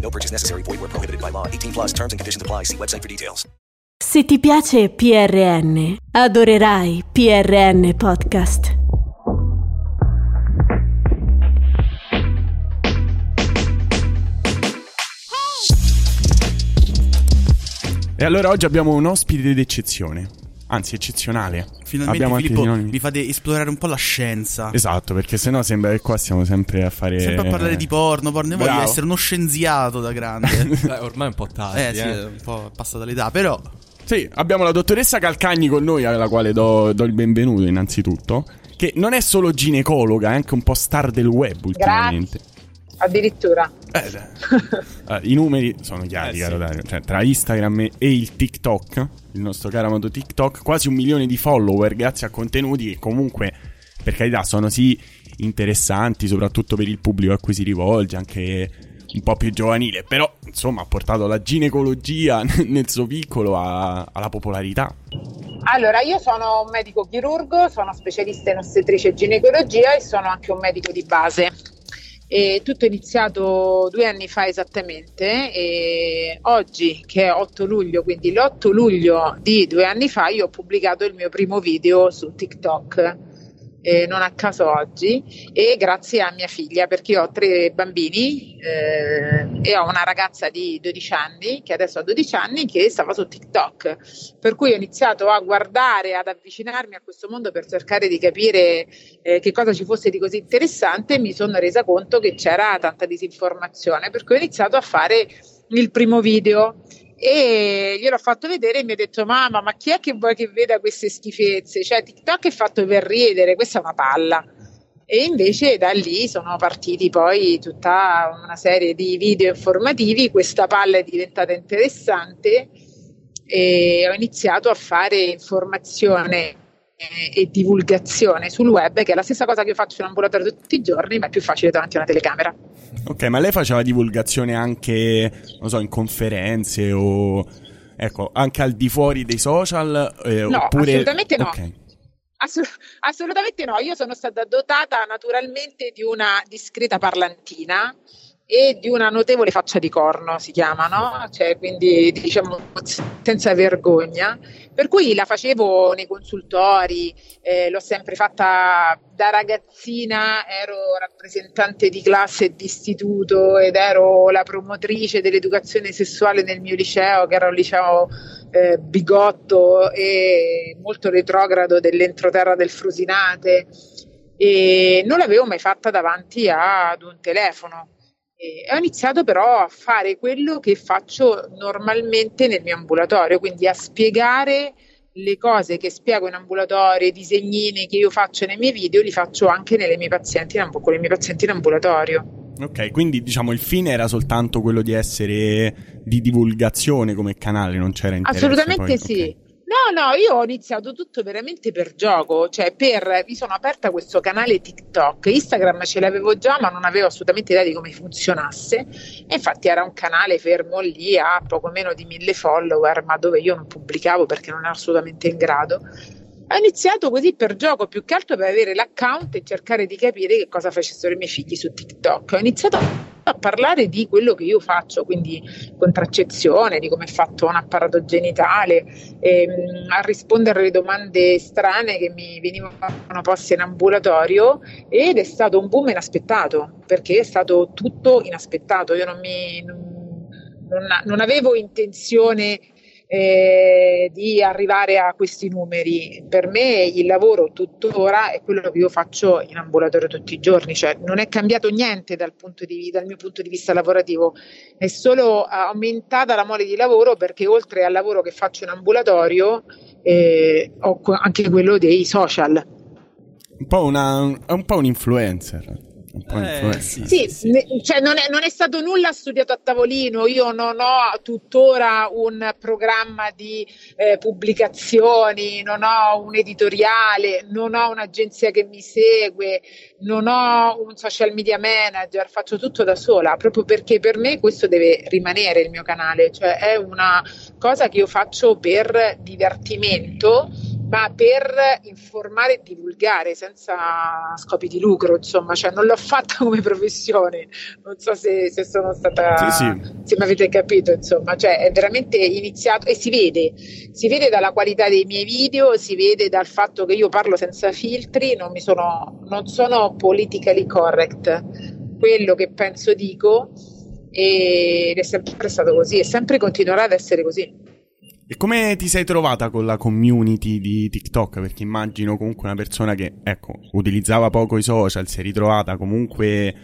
No purchase necessary. Void where prohibited by law. 18 plus terms and conditions apply. See website for details. Se ti piace PRN, adorerai PRN Podcast. E allora oggi abbiamo un ospite d'eccezione, anzi eccezionale. Finalmente abbiamo Filippo vi fate esplorare un po' la scienza. Esatto, perché sennò sembra che qua stiamo sempre a fare... Sempre a parlare di porno, porno. Io voglio Bravo. essere uno scienziato da grande. Beh, ormai è un po' tardi. eh sì, è un po' passata l'età, però Sì, abbiamo la dottoressa Calcagni con noi, alla quale do, do il benvenuto innanzitutto, che non è solo ginecologa, è anche un po' star del web ultimamente. Addirittura. Eh, eh, I numeri sono chiari, Eh, caro sì. Dario. Cioè, tra Instagram e il TikTok, il nostro caro amato TikTok, quasi un milione di follower grazie a contenuti che comunque, per carità, sono sì interessanti, soprattutto per il pubblico a cui si rivolge, anche un po' più giovanile, però insomma ha portato la ginecologia nel suo piccolo a- alla popolarità. Allora, io sono un medico chirurgo, sono specialista in ostetricia e ginecologia e sono anche un medico di base. E tutto è iniziato due anni fa esattamente e oggi che è 8 luglio, quindi l'8 luglio di due anni fa io ho pubblicato il mio primo video su TikTok, eh, non a caso oggi, e grazie a mia figlia perché ho tre bambini eh, e ho una ragazza di 12 anni che adesso ha 12 anni che stava su TikTok. Per cui ho iniziato a guardare, ad avvicinarmi a questo mondo per cercare di capire eh, che cosa ci fosse di così interessante e mi sono resa conto che c'era tanta disinformazione, per cui ho iniziato a fare il primo video e gliel'ho fatto vedere e mi ha detto mamma ma chi è che vuoi che veda queste schifezze? Cioè TikTok è fatto per ridere, questa è una palla. E invece da lì sono partiti poi tutta una serie di video informativi, questa palla è diventata interessante e ho iniziato a fare informazione e divulgazione sul web, che è la stessa cosa che io faccio in ambulatorio tutti i giorni, ma è più facile davanti a una telecamera. Ok, ma lei faceva divulgazione anche, non so, in conferenze o... Ecco, anche al di fuori dei social? eh, No, oppure... assolutamente no. Ok. Assolut- assolutamente no, io sono stata dotata naturalmente di una discreta parlantina e di una notevole faccia di corno, si chiama, no? Cioè, quindi diciamo senza vergogna. Per cui la facevo nei consultori, eh, l'ho sempre fatta da ragazzina, ero rappresentante di classe e di istituto ed ero la promotrice dell'educazione sessuale nel mio liceo, che era un liceo eh, bigotto e molto retrogrado dell'entroterra del Frusinate e non l'avevo mai fatta davanti ad un telefono. E ho iniziato però a fare quello che faccio normalmente nel mio ambulatorio, quindi a spiegare le cose che spiego in ambulatorio, i disegnini che io faccio nei miei video, li faccio anche nelle mie pazienti con i miei pazienti in ambulatorio. Ok, quindi diciamo il fine era soltanto quello di essere di divulgazione come canale, non c'era interesse Assolutamente poi, sì. ok. No, no, io ho iniziato tutto veramente per gioco, cioè per, mi sono aperta questo canale TikTok, Instagram ce l'avevo già ma non avevo assolutamente idea di come funzionasse e infatti era un canale fermo lì a poco meno di mille follower ma dove io non pubblicavo perché non ero assolutamente in grado. Ho iniziato così per gioco, più che altro per avere l'account e cercare di capire che cosa facessero i miei figli su TikTok. Ho iniziato a parlare di quello che io faccio, quindi contraccezione, di come è fatto un apparato genitale, ehm, a rispondere alle domande strane che mi venivano poste in ambulatorio ed è stato un boom inaspettato, perché è stato tutto inaspettato. Io non, mi, non, non- avevo intenzione eh, di arrivare a questi numeri. Per me il lavoro tuttora è quello che io faccio in ambulatorio tutti i giorni, cioè non è cambiato niente dal, di, dal mio punto di vista lavorativo, è solo aumentata la mole di lavoro perché oltre al lavoro che faccio in ambulatorio eh, ho anche quello dei social. Un po' una, un po' un influencer. Un po' Eh, sì, Sì, ne- cioè non, è, non è stato nulla studiato a tavolino, io non ho tuttora un programma di eh, pubblicazioni, non ho un editoriale, non ho un'agenzia che mi segue, non ho un social media manager, faccio tutto da sola, proprio perché per me questo deve rimanere il mio canale, cioè è una cosa che io faccio per divertimento ma per informare e divulgare senza scopi di lucro, insomma, cioè non l'ho fatta come professione, non so se, se sono stata, Sì, sì. se mi avete capito, insomma, cioè è veramente iniziato e si vede, si vede dalla qualità dei miei video, si vede dal fatto che io parlo senza filtri, non, mi sono, non sono politically correct, quello che penso dico ed è sempre stato così e sempre continuerà ad essere così. E come ti sei trovata con la community di TikTok? Perché immagino comunque una persona che, ecco, utilizzava poco i social, si è ritrovata comunque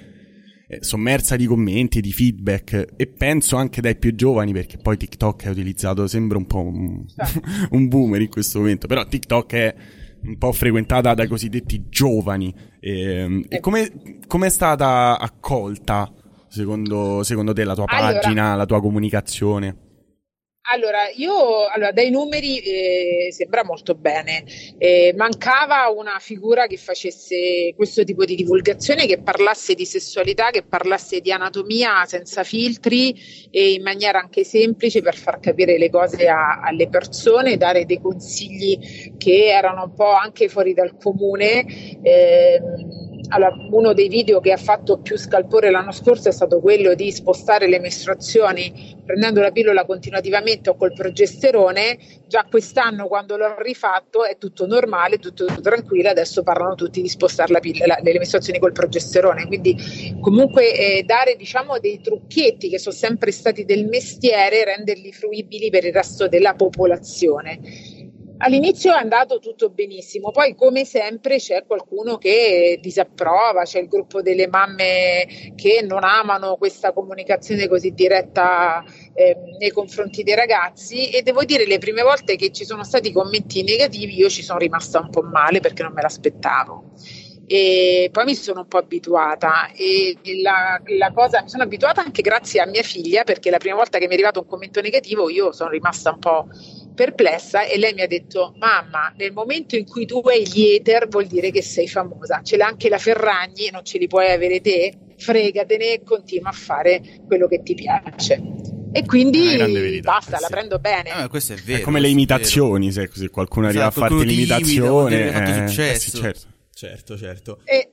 eh, sommersa di commenti, di feedback e penso anche dai più giovani perché poi TikTok è utilizzato, sembra un po' un, un boomer in questo momento, però TikTok è un po' frequentata dai cosiddetti giovani. Ehm, E, come è stata accolta secondo, secondo te la tua Allora- pagina, la tua comunicazione? Allora, io allora, dai numeri eh, sembra molto bene. Eh, mancava una figura che facesse questo tipo di divulgazione, che parlasse di sessualità, che parlasse di anatomia senza filtri e in maniera anche semplice per far capire le cose a- alle persone, dare dei consigli che erano un po' anche fuori dal comune. Ehm, allora, uno dei video che ha fatto più scalpore l'anno scorso è stato quello di spostare le mestruazioni prendendo la pillola continuativamente o col progesterone. Già quest'anno, quando l'ho rifatto, è tutto normale, tutto tranquillo. Adesso parlano tutti di spostare la pillola, le mestruazioni col progesterone. Quindi, comunque, eh, dare diciamo dei trucchetti che sono sempre stati del mestiere, renderli fruibili per il resto della popolazione. All'inizio è andato tutto benissimo, poi come sempre c'è qualcuno che disapprova, c'è il gruppo delle mamme che non amano questa comunicazione così diretta eh, nei confronti dei ragazzi e devo dire le prime volte che ci sono stati commenti negativi io ci sono rimasta un po' male perché non me l'aspettavo. E poi mi sono un po' abituata e la, la cosa mi sono abituata anche grazie a mia figlia perché la prima volta che mi è arrivato un commento negativo io sono rimasta un po' perplessa e lei mi ha detto mamma nel momento in cui tu hai gli ether vuol dire che sei famosa ce l'ha anche la Ferragni non ce li puoi avere te fregatene e continua a fare quello che ti piace e quindi basta eh la sì. prendo bene Eh, questo è vero. è come le imitazioni, se, se qualcuno arriva Esatto, a farti l'imitazione. fatto eh, eh, sì, certo. Certo, certo. Eh,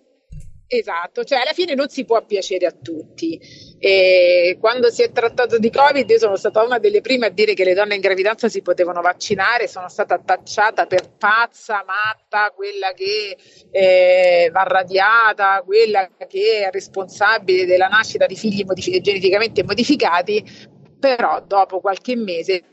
esatto, cioè alla fine non si può piacere a tutti. E quando si è trattato di Covid, io sono stata una delle prime a dire che le donne in gravidanza si potevano vaccinare, sono stata tacciata per pazza, matta, quella che eh, va radiata, quella che è responsabile della nascita di figli modifi- geneticamente modificati, però dopo qualche mese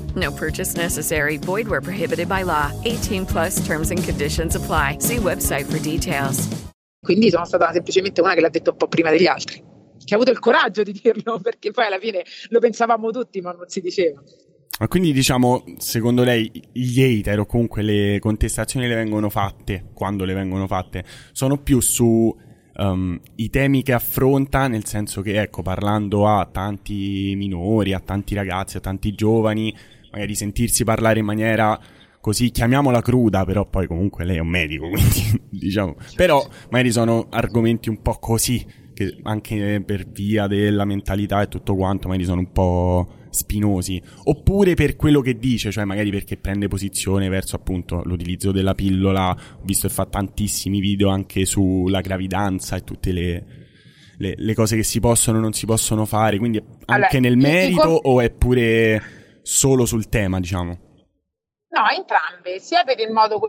No purchase necessary. Void where prohibited by law. 18 plus terms and conditions apply. See website for details. quindi sono stata semplicemente una che l'ha detto un po' prima degli altri, che ha avuto il coraggio di dirlo perché poi alla fine lo pensavamo tutti ma non si diceva. Ma quindi diciamo, secondo lei gli hater o comunque le contestazioni le vengono fatte, quando le vengono fatte, sono più su um, i temi che affronta, nel senso che, ecco, parlando a tanti minori, a tanti ragazzi, a tanti giovani, magari sentirsi parlare in maniera così, chiamiamola cruda, però poi comunque lei è un medico, quindi diciamo, però magari sono argomenti un po' così, che che anche per via della mentalità e tutto quanto magari sono un po' spinosi, oppure per quello che dice, cioè magari perché prende posizione verso appunto l'utilizzo della pillola, ho visto che fa tantissimi video anche sulla gravidanza e tutte le, le, le cose che si possono o non si possono fare, quindi anche Allora, nel merito dico- o è pure solo sul tema, diciamo? No, entrambe, sia per il modo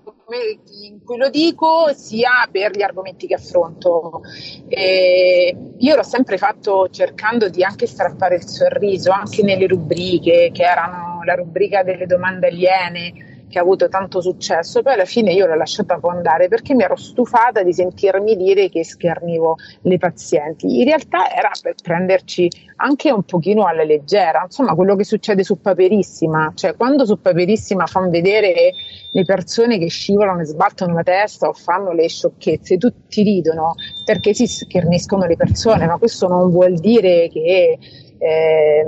in cui lo dico, sia per gli argomenti che affronto. Eh, io l'ho sempre fatto cercando di anche strappare il sorriso, anche nelle rubriche, che erano la rubrica delle domande aliene, che ha avuto tanto successo, poi alla fine io l'ho lasciata andare perché mi ero stufata di sentirmi dire che schernivo le pazienti. In realtà era per prenderci anche un pochino alla leggera, insomma quello che succede su Paperissima, cioè quando su Paperissima fanno vedere le persone che scivolano e sbattono la testa o fanno le sciocchezze, tutti ridono perché si scherniscono le persone, ma questo non vuol dire che... eh,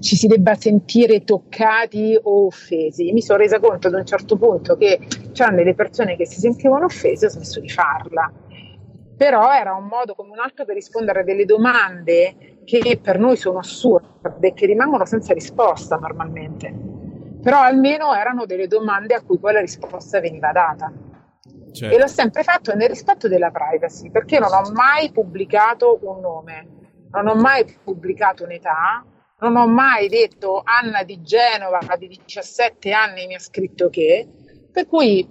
ci si debba sentire toccati o offesi. Mi sono resa conto ad un certo punto che c'erano delle persone che si sentivano offese e ho smesso di farla. Però era un modo come un altro per rispondere a delle domande che per noi sono assurde e che rimangono senza risposta normalmente. Però almeno erano delle domande a cui poi la risposta veniva data. Certo. E l'ho sempre fatto nel rispetto della privacy, perché non ho mai pubblicato un nome, non ho mai pubblicato un'età, non ho mai detto Anna di Genova di 17 anni mi ha scritto che, per cui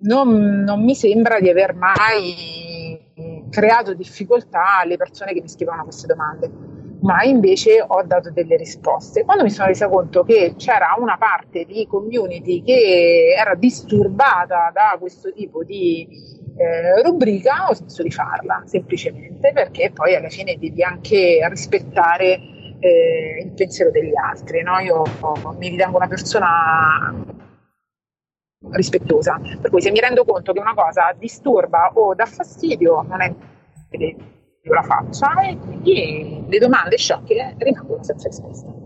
non, non mi sembra di aver mai creato difficoltà alle persone che mi scrivono queste domande, ma invece ho dato delle risposte. Quando mi sono resa conto che c'era una parte di community che era disturbata da questo tipo di eh, rubrica, ho smesso di farla semplicemente perché poi alla fine devi anche rispettare eh, il pensiero degli altri. No? Io mi ritengo una persona rispettosa, per cui se mi rendo conto che una cosa disturba o dà fastidio, non è che io la faccia e quindi le domande sciocche rimangono senza risposta.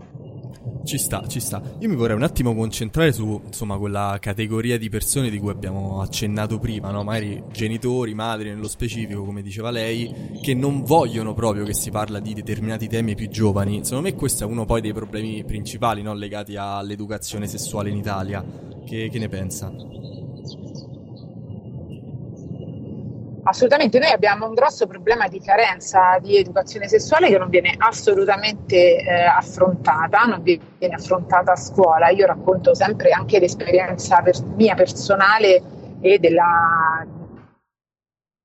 Ci sta, ci sta. Io mi vorrei un attimo concentrare su, insomma, quella categoria di persone di cui abbiamo accennato prima, no? Magari genitori, madri nello specifico, come diceva lei, che non vogliono proprio che si parla di determinati temi più giovani. Secondo me questo è uno poi dei problemi principali, no? Legati all'educazione sessuale in Italia. Che, che ne pensa? Assolutamente, noi abbiamo un grosso problema di carenza di educazione sessuale che non viene assolutamente eh, affrontata, non viene affrontata a scuola. Io racconto sempre anche l'esperienza per- mia personale e della,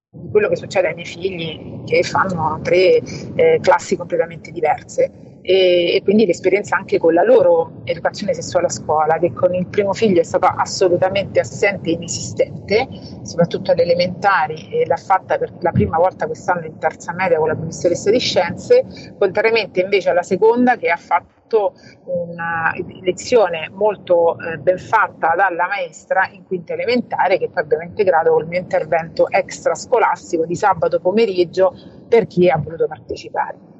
di quello che succede ai miei figli che fanno tre eh, classi completamente diverse e, e quindi l'esperienza anche con la loro educazione sessuale a scuola che con il primo figlio è stata assolutamente assente e inesistente soprattutto alle elementari e l'ha fatta per la prima volta quest'anno in terza media con la professoressa di scienze contrariamente invece alla seconda che ha fatto una lezione molto eh, ben fatta dalla maestra in quinta elementare che poi abbiamo integrato col mio intervento extrascolastico di sabato pomeriggio per chi ha voluto partecipare.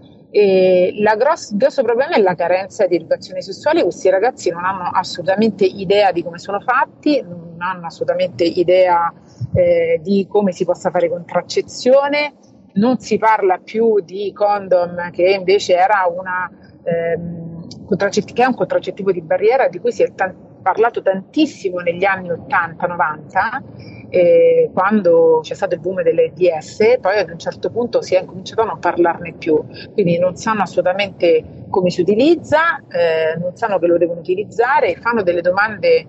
Gross- il grosso problema è la carenza di educazione sessuale, questi ragazzi non hanno assolutamente idea di come sono fatti, non hanno assolutamente idea eh, di come si possa fare contraccezione, non si parla più di condom che invece era una, ehm, che è un contraccettivo di barriera di cui si è tan- parlato tantissimo negli anni 80-90 eh, quando c'è stato il boom delle DS, poi ad un certo punto si è incominciato a non parlarne più, quindi non sanno assolutamente come si utilizza, eh, non sanno che lo devono utilizzare, fanno delle domande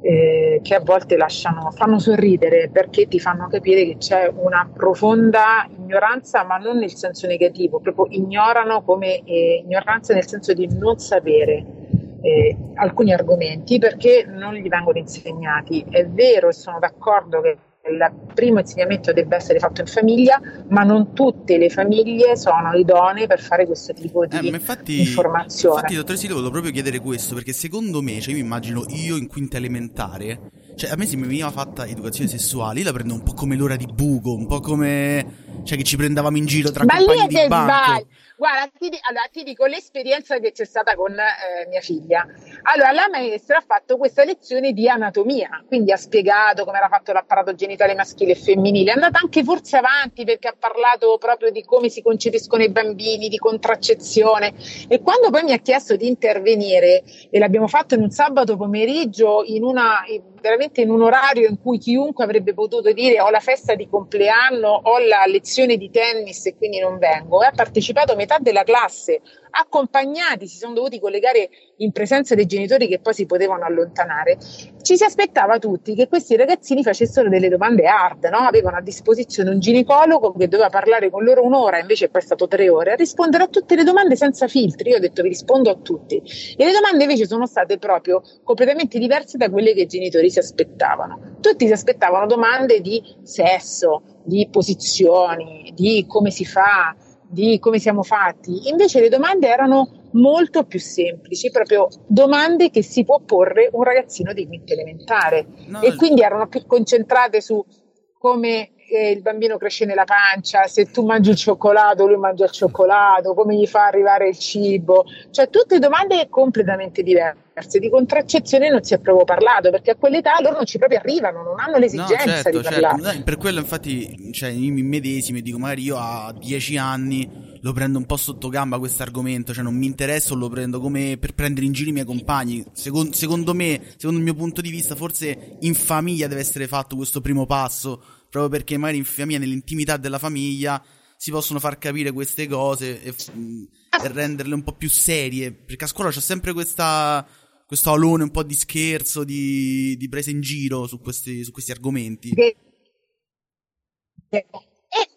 eh, che a volte lasciano, fanno sorridere perché ti fanno capire che c'è una profonda ignoranza, ma non nel senso negativo, proprio ignorano come eh, ignoranza nel senso di non sapere eh, alcuni argomenti perché non gli vengono insegnati. È vero e sono d'accordo che il primo insegnamento debba essere fatto in famiglia, ma non tutte le famiglie sono idonee per fare questo tipo di Eh, infatti, informazione. infatti, dottor Silo, volevo proprio chiedere questo, perché secondo me, cioè io mi immagino io in quinta elementare, cioè a me se mi veniva fatta educazione sessuale, io la prendo un po' come l'ora di buco, un po' come... cioè che ci prendevamo in giro tra Ma compagni di banco. sbagli. Guarda, ti, allora, ti dico l'esperienza che c'è stata con eh, mia figlia. Allora, la maestra ha fatto questa lezione di anatomia, quindi ha spiegato come era fatto l'apparato genitale maschile e femminile. È andata anche forse avanti perché ha parlato proprio di come si concepiscono i bambini, di contraccezione. E quando poi mi ha chiesto di intervenire, e l'abbiamo fatto in un sabato pomeriggio, in una, in- veramente in un orario in cui chiunque avrebbe potuto dire ho la festa di compleanno, ho la lezione di tennis e quindi non vengo, e ha partecipato metà della classe, accompagnati, si sono dovuti collegare in presenza dei genitori che poi si potevano allontanare. Ci si aspettava tutti che questi ragazzini facessero delle domande hard, no? avevano a disposizione un ginecologo che doveva parlare con loro un'ora, invece poi è stato tre ore, a rispondere a tutte le domande senza filtri. Io ho detto vi rispondo a tutti. E le domande invece sono state proprio completamente diverse da quelle che i genitori si aspettavano. Tutti si aspettavano domande di sesso, di posizioni, di come si fa, di come siamo fatti. Invece le domande erano molto più semplici, proprio domande che si può porre un ragazzino di quinta elementare. No, e quindi erano più concentrate su come eh, il bambino cresce nella pancia, se tu mangi il cioccolato, lui mangia il cioccolato, come gli fa arrivare il cibo, cioè tutte domande completamente diverse. Di contraccezione non si è proprio parlato perché a quell'età loro non ci proprio arrivano, non hanno No, l'esigenza certo, di certo. parlare. Dai, Per quello, infatti, cioè, io mi medesimo e dico, magari io a 10 anni lo prendo un po' sotto gamba questo argomento, cioè non mi interessa o lo prendo come per prendere in giro i miei compagni. Secon- secondo me, secondo il mio punto di vista, forse in famiglia deve essere fatto questo primo passo, proprio perché magari in famiglia, nell'intimità della famiglia, si possono far capire queste cose e, f- e renderle un po' più serie, perché a scuola c'è sempre questa... Questo alone un po' di scherzo, di, di presa in giro su questi, su questi argomenti. Che- e-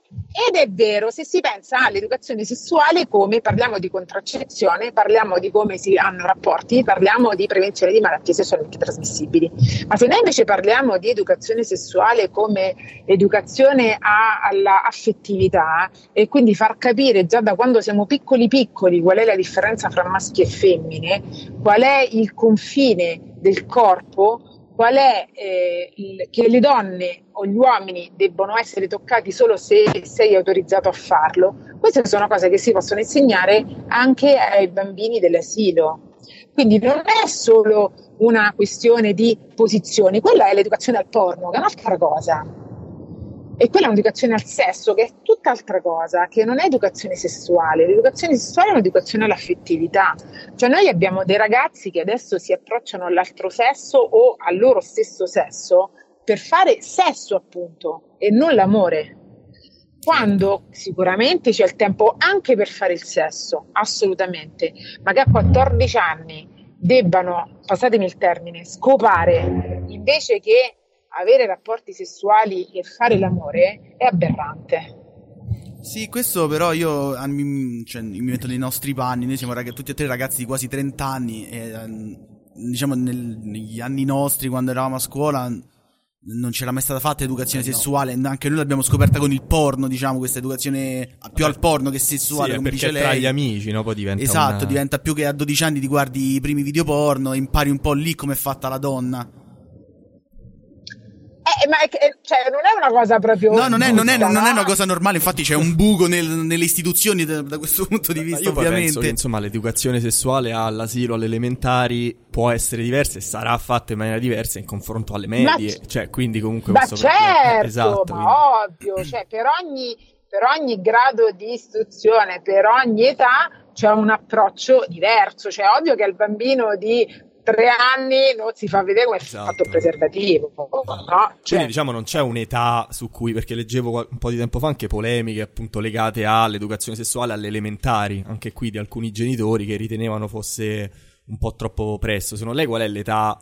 ed è vero, se si pensa all'educazione sessuale come parliamo di contraccezione, parliamo di come si hanno rapporti, parliamo di prevenzione di malattie sessualmente trasmissibili. Ma se noi invece parliamo di educazione sessuale come educazione a- alla affettività e quindi far capire già da quando siamo piccoli piccoli qual è la differenza fra maschi e femmine, qual è il confine del corpo, qual è eh, il- che le donne o gli uomini debbono essere toccati solo se sei autorizzato a farlo. Queste sono cose che si possono insegnare anche ai bambini dell'asilo. Quindi non è solo una questione di posizioni, quella è l'educazione al porno, che è un'altra cosa. E quella è un'educazione al sesso, che è tutt'altra cosa, che non è educazione sessuale. L'educazione sessuale è un'educazione all'affettività. Cioè noi abbiamo dei ragazzi che adesso si approcciano all'altro sesso o al loro stesso sesso per fare sesso, appunto, e non l'amore. Quando sicuramente c'è il tempo anche per fare il sesso, assolutamente, ma che a 14 anni debbano, passatemi il termine, scopare invece che avere rapporti sessuali e fare l'amore è aberrante. Sì, questo però io cioè, mi metto nei nostri panni, noi siamo rag- tutti e tre ragazzi di quasi 30 anni e ehm, diciamo nel- negli anni nostri quando eravamo a scuola non c'era mai stata fatta educazione Eh, no. sessuale, anche noi l'abbiamo scoperta con il porno, diciamo, questa educazione più al porno che sessuale, Sì, come dice tra lei. gli amici, no? Poi diventa Esatto, una- diventa più che a 12 anni ti guardi i primi video porno e impari un po' lì come è fatta la donna. Ma è che- cioè, non è una cosa proprio. No, non è, non è- non è una cosa normale, infatti c'è un buco nel- nelle istituzioni da, da questo punto di vista, io ovviamente. che insomma l'educazione sessuale all'asilo, alle elementari può essere diversa e sarà fatta in maniera diversa in confronto alle medie, Ma- cioè quindi comunque Ma certo, esatto, ma quindi- ovvio, cioè per ogni, per ogni grado di istruzione, per ogni età c'è un approccio diverso, cioè ovvio che al bambino di tre anni non si fa vedere come è Esatto. fatto il preservativo, no? Cioè, Quindi diciamo non c'è un'età su cui, perché leggevo un po' di tempo fa anche polemiche appunto legate all'educazione sessuale alle elementari, anche qui di alcuni genitori che ritenevano fosse un po' troppo presto. Secondo lei qual è l'età?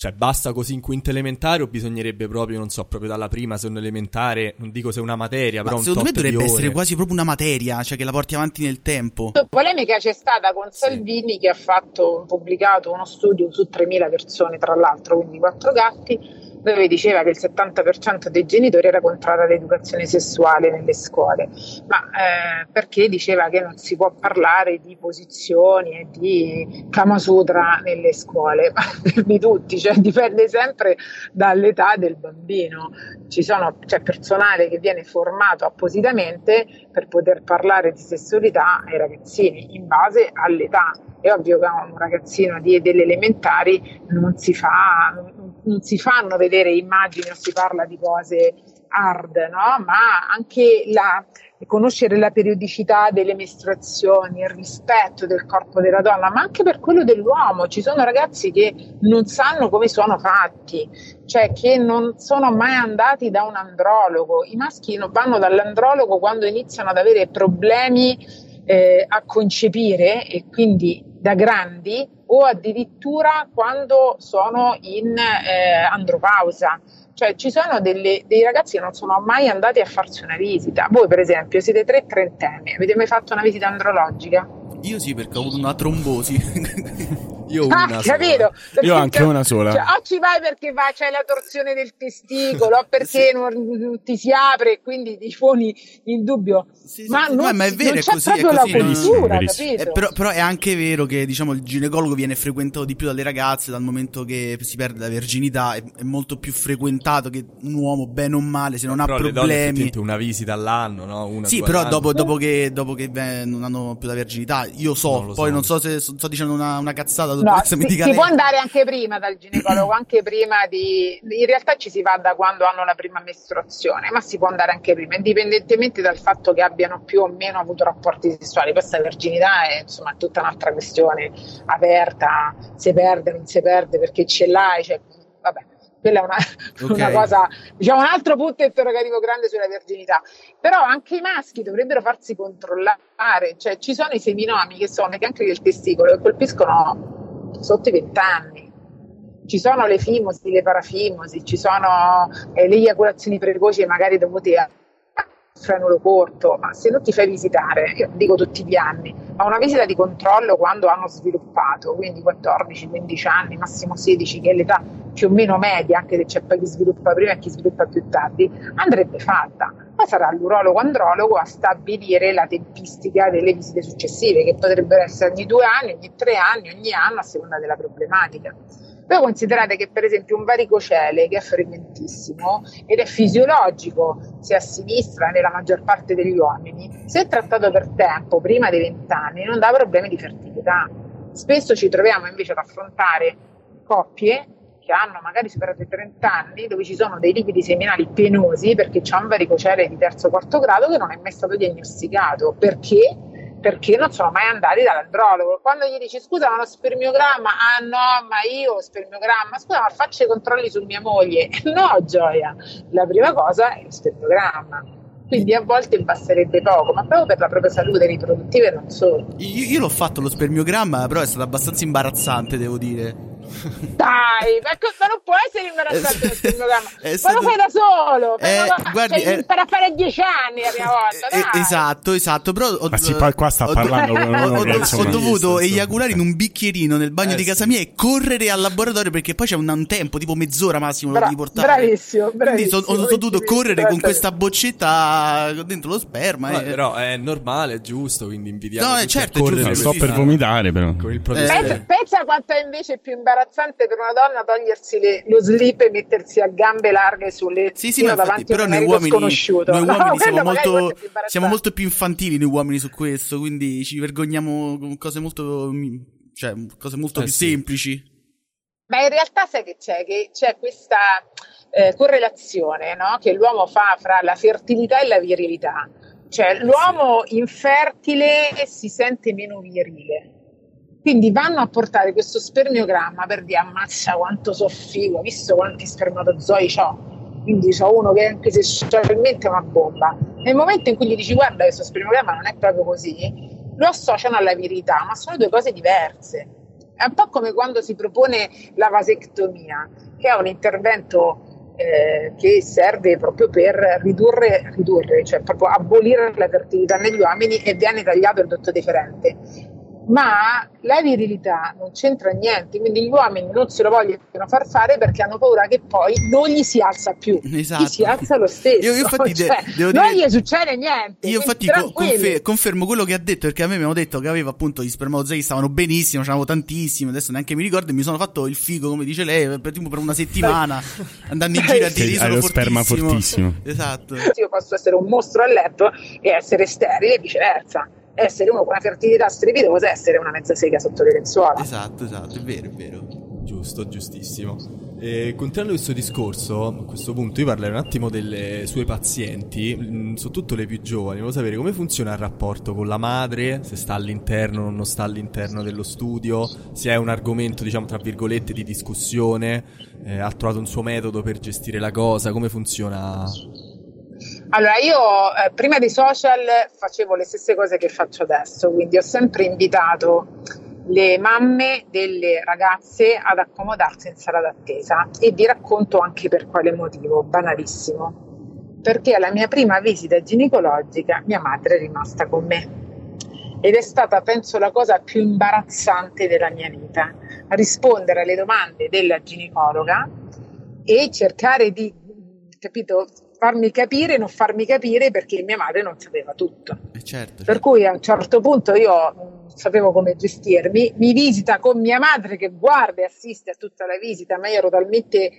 Cioè basta così in quinta elementare o bisognerebbe proprio, non so, proprio dalla prima, seconda elementare, non dico se una materia, però Ma un secondo me dovrebbe essere quasi proprio una materia, cioè che la porti avanti nel tempo. polemica c'è stata con Salvini che ha fatto, pubblicato uno studio su 3.000 persone, tra l'altro, quindi quattro gatti, dove diceva che il 70% dei genitori era contrario all'educazione sessuale nelle scuole, ma eh, perché diceva che non si può parlare di posizioni e di Kama Sutra nelle scuole, ma fermi tutti, cioè dipende sempre dall'età del bambino. Ci sono, c'è personale che viene formato appositamente per poter parlare di sessualità ai ragazzini in base all'età. È ovvio che un ragazzino di, delle elementari non si, fa, non, non si fanno vedere immagini o si parla di cose hard, no? ma anche la, conoscere la periodicità delle mestruazioni, il rispetto del corpo della donna, ma anche per quello dell'uomo. Ci sono ragazzi che non sanno come sono fatti, cioè che non sono mai andati da un andrologo. I maschi vanno dall'andrologo quando iniziano ad avere problemi eh, a concepire e quindi da grandi o addirittura quando sono in eh, andropausa. Cioè ci sono delle, dei ragazzi che non sono mai andati a farsi una visita. Voi per esempio siete tre trentenni, avete mai fatto una visita andrologica? Io sì, perché ho avuto una trombosi. Io ah, una capito? sola. Io anche una sola. Cioè, o ci vai perché va, c'è la torsione del testicolo, o perché sì. non, non, ti si apre e quindi ti poni il dubbio. Sì, ma, sì, non, no, ma è vero, non è c'è così, è proprio così, cultura? Eh, però, però è anche vero che diciamo, il ginecologo viene frequentato di più dalle ragazze dal momento che si perde la verginità, è, è molto più frequentato che un uomo, bene o male, se non però ha problemi. una visita all'anno, no? Una, Sì, però dopo, dopo che, dopo che beh, non hanno più la verginità, io so, Non poi so. non so se sto dicendo una, una cazzata, No, dottoressa, si, si può andare anche prima dal ginecologo, anche prima di... In realtà ci si va da quando hanno la prima mestruazione, ma si può andare anche prima, indipendentemente dal fatto che abbiano più o meno avuto rapporti sessuali. Questa verginità è insomma tutta un'altra questione aperta, si perde, non si perde, perché ce l'hai, cioè, vabbè. Quella è una, Ok. una cosa, diciamo, un altro punto interrogativo grande sulla verginità. Però anche i maschi dovrebbero farsi controllare, cioè ci sono i seminomi che sono i cancri del testicolo che colpiscono sotto i 20 anni. Ci sono le fimosi, le parafimosi, ci sono eh, le eiaculazioni precoci magari dovute a frenulo corto, ma se non ti fai visitare, io dico tutti gli anni, ma una visita di controllo quando hanno sviluppato, quindi 14, 15 anni, massimo 16, che è l'età più o meno media, anche se c'è poi chi sviluppa prima e chi sviluppa più tardi, andrebbe fatta. Poi sarà l'urologo andrologo a stabilire la tempistica delle visite successive, che potrebbero essere ogni due anni, ogni tre anni, ogni anno, a seconda della problematica. Voi considerate che per esempio un varicocele che è frequentissimo ed è fisiologico sia a sinistra nella maggior parte degli uomini, se trattato per tempo, prima dei 20 anni, non dà problemi di fertilità. Spesso ci troviamo invece ad affrontare coppie che hanno magari superato i 30 anni dove ci sono dei liquidi seminali penosi perché c'è un varicocele di terzo o quarto grado che non è mai stato diagnosticato. Perché? Perché non sono mai andati dall'andrologo. Quando gli dici scusa, ma lo spermiogramma? Ah no, ma io ho spermiogramma. Scusa, ma faccio i controlli su mia moglie? No, Gioia, la prima cosa è lo spermiogramma. Quindi a volte basterebbe poco, ma proprio per la propria salute riproduttiva e non solo. Io, io l'ho fatto lo spermiogramma, però è stato abbastanza imbarazzante, devo dire. Dai, ma, co- ma non può essere imbarazzante lo spermiogramma. È Ma stato- lo fai da solo. Eh, una- guardi, cioè, eh, a fare 10 anni la prima volta. Eh, dai. esatto, esatto, però ho, Ma poi qua sta ho- parlando ho, ho- ho dovuto eiaculare in un bicchierino nel bagno Eh, di casa sì. mia e correre al laboratorio perché poi c'è un, un tempo, tipo mezz'ora massimo Bra- di portare. bravissimo, Quindi bravissimo. so- ho, ho dovuto correre con questa boccetta dentro lo sperma. Ma e- però è normale, è giusto, quindi invidiamo No, eh, certo, è giusto. sto per no? vomitare, però. Eh, pensa quanto è invece più imbarazzante per una donna togliersi le- lo slip e mettersi a gambe larghe sulle Sì, sì, ma infatti, davanti però a un noi uomini, sconosciuto. noi No, uomini siamo, quello magari molto, imbarazzante. siamo molto più infantili noi uomini su questo, quindi ci vergogniamo con cose molto, cioè, cose molto Eh, più sì. semplici. Ma in realtà sai che c'è? Che c'è questa eh, correlazione no? che l'uomo fa fra la fertilità e la virilità. Cioè l'uomo infertile si sente meno virile. Quindi vanno a portare questo spermiogramma per dire ammazza quanto so figo, visto quanti spermatozoi ho. Quindi c'ho uno che anche sessualmente è una bomba. Nel momento in cui gli dici guarda questo spermiogramma non è proprio così, lo associano alla virilità, ma sono due cose diverse. È un po' come quando si propone la vasectomia, che è un intervento eh, che serve proprio per ridurre, ridurre, cioè proprio abolire la fertilità negli uomini e viene tagliato il dotto deferente. Ma la virilità non c'entra niente, quindi gli uomini non se lo vogliono far fare perché hanno paura che poi non gli si alza più, Esatto. gli si alza lo stesso, Io- io infatti de- Cioè, devo non dire- gli succede niente. Io infatti co- confer- confermo quello che ha detto perché a me mi hanno detto che aveva appunto gli spermatozoi che stavano benissimo, ce n'avevo tantissimi, adesso neanche mi ricordo e mi sono fatto il figo come dice lei per, tipo per una settimana andando in giro a dire Sì, sono lo sperma fortissimo. Esatto. Io posso essere un mostro a letto e essere sterile e viceversa. Essere uno con una fertilità strepitosa e essere una mezza sega sotto le lenzuola. Esatto, esatto, è vero, è vero. Giusto, giustissimo. E continuando questo discorso, a questo punto io parlerò un attimo delle sue pazienti, mh, soprattutto le più giovani, volevo sapere come funziona il rapporto con la madre, se sta all'interno o non sta all'interno dello studio, se è un argomento, diciamo, tra virgolette, di discussione, eh, ha trovato un suo metodo per gestire la cosa, come funziona? Allora, io eh, prima dei social facevo le stesse cose che faccio adesso, quindi ho sempre invitato le mamme delle ragazze ad accomodarsi in sala d'attesa e vi racconto anche per quale motivo, banalissimo. Perché alla mia prima visita ginecologica mia madre è rimasta con me ed è stata, penso, la cosa più imbarazzante della mia vita, rispondere alle domande della ginecologa e cercare di, capito, farmi capire e non farmi capire perché mia madre non sapeva tutto. Eh, certo. Per cui a un certo punto io non sapevo come gestirmi, mi visita con mia madre che guarda e assiste a tutta la visita, ma io ero talmente,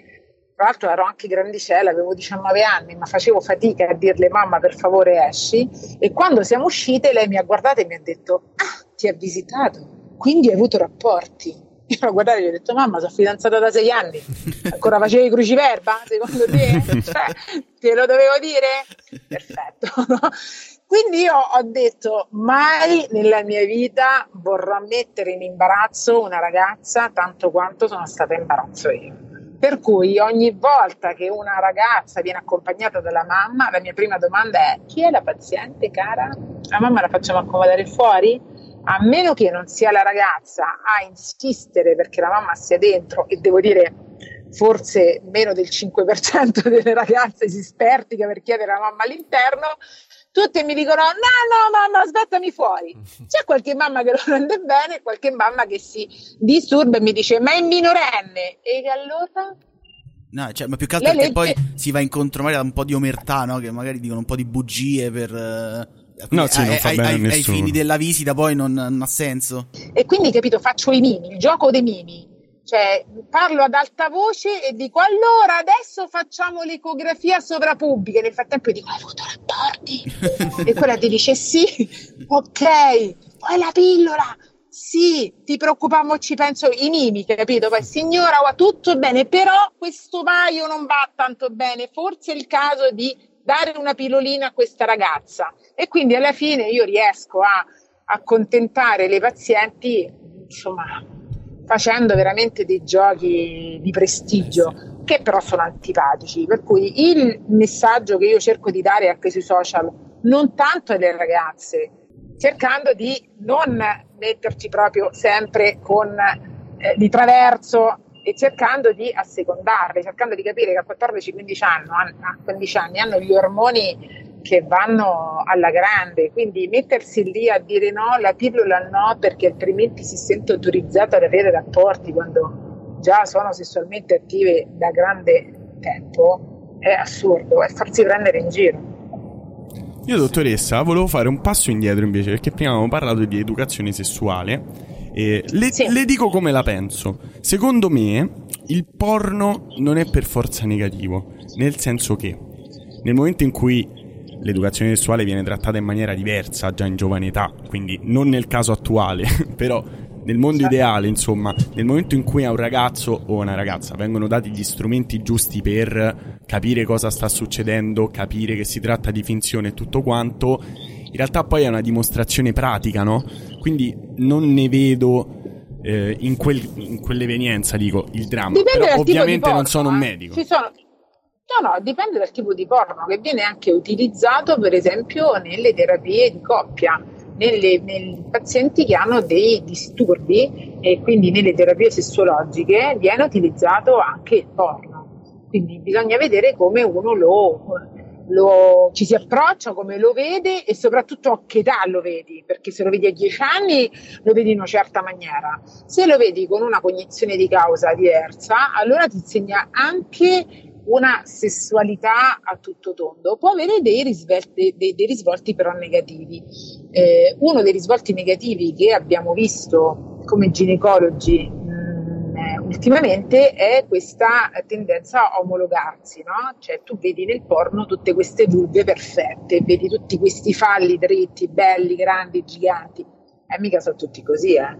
tra l'altro ero anche grandicella, avevo 19 anni, ma facevo fatica a dirle mamma per favore esci e quando siamo uscite lei mi ha guardata e mi ha detto ah ti ha visitato, quindi hai avuto rapporti. Io l'ho guardata e gli ho detto mamma sono fidanzata da sei anni, ancora facevi cruciverba secondo te? Cioè, te lo dovevo dire? Perfetto. no? Quindi io ho detto mai nella mia vita vorrò mettere in imbarazzo una ragazza tanto quanto sono stata in imbarazzo io. Per cui ogni volta che una ragazza viene accompagnata dalla mamma, la mia prima domanda è chi è la paziente cara? La mamma la facciamo accomodare fuori? A meno che non sia la ragazza a insistere perché la mamma sia dentro e devo dire forse meno del 5% delle ragazze si spertica per chiedere la mamma all'interno, tutte mi dicono no no mamma aspettami fuori. C'è qualche mamma che lo prende bene qualche mamma che si disturba e mi dice ma è minorenne. E allora? No, cioè, ma più che altro perché leggi- poi si va incontro magari a un po' di omertà, no? Che magari dicono un po' di bugie per... No, sì, non ai, fa ai- ai- ai fini della visita poi non, non ha senso. e quindi capito faccio i mimi il gioco dei mimi. Cioè parlo ad alta voce e dico allora adesso facciamo l'ecografia sovrapubblica nel frattempo io dico hai avuto rapporti? E quella ti dice sì ok. Poi la pillola sì ti preoccupamo ci penso. I mimi capito? Poi signora va tutto bene però questo paio non va tanto bene. Forse è il caso di dare una pillolina a questa ragazza. E quindi alla fine io riesco a accontentare le pazienti insomma facendo veramente dei giochi di prestigio che però sono antipatici. Per cui il messaggio che io cerco di dare anche sui social non tanto alle ragazze cercando di non metterci proprio sempre con eh, di traverso e cercando di assecondarle, cercando di capire che a 14-15 anni, a 15 anni hanno gli ormoni che vanno alla grande, quindi mettersi lì a dire no, la pillola no, perché altrimenti si sente autorizzata ad avere rapporti quando già sono sessualmente attive da grande tempo, è assurdo, è farsi prendere in giro. Io, dottoressa, volevo fare un passo indietro invece, perché prima avevamo parlato di educazione sessuale. E le, le dico come la penso. Secondo me, il porno non è per forza negativo, nel senso che nel momento in cui l'educazione sessuale viene trattata in maniera diversa già in giovane età, quindi non nel caso attuale, però nel mondo ideale, insomma, nel momento in cui a un ragazzo o a una ragazza vengono dati gli strumenti giusti per capire cosa sta succedendo, capire che si tratta di finzione e tutto quanto, in realtà poi è una dimostrazione pratica, no? Quindi non ne vedo eh, in, quel- in quell'evenienza, dico, il dramma. Dipende Però dal tipo di ovviamente non porno, sono un eh. medico. Ci sono- No, no, dipende dal tipo di porno che viene anche utilizzato, per esempio, nelle terapie di coppia, nelle, nei pazienti che hanno dei disturbi e quindi nelle terapie sessuologiche viene utilizzato anche il porno. Quindi bisogna vedere come uno lo, lo- ci si approccia, come lo vede e soprattutto a che età lo vedi, perché se lo vedi a 10 anni lo vedi in una certa maniera, se lo vedi con una cognizione di causa diversa, allora ti insegna anche una sessualità a tutto tondo, può avere dei risvolti, dei, dei risvolti però negativi. Eh, uno dei risvolti negativi che abbiamo visto come ginecologi eh, ultimamente è questa tendenza a omologarsi, no? Cioè tu vedi nel porno tutte queste vulve perfette, vedi tutti questi falli dritti, belli, grandi, giganti. E mica sono tutti così, eh.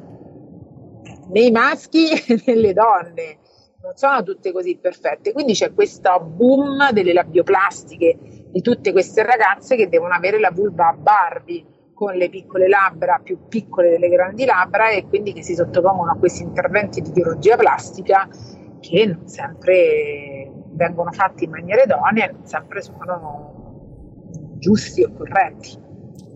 Nei maschi e nelle donne non sono tutte così perfette. Quindi c'è questo boom delle labbioplastiche di tutte queste ragazze che devono avere la vulva a Barbie con le piccole labbra più piccole delle grandi labbra e quindi che si sottopongono a questi interventi di chirurgia plastica che non sempre vengono fatti in maniera idonea e non sempre sono giusti o corretti.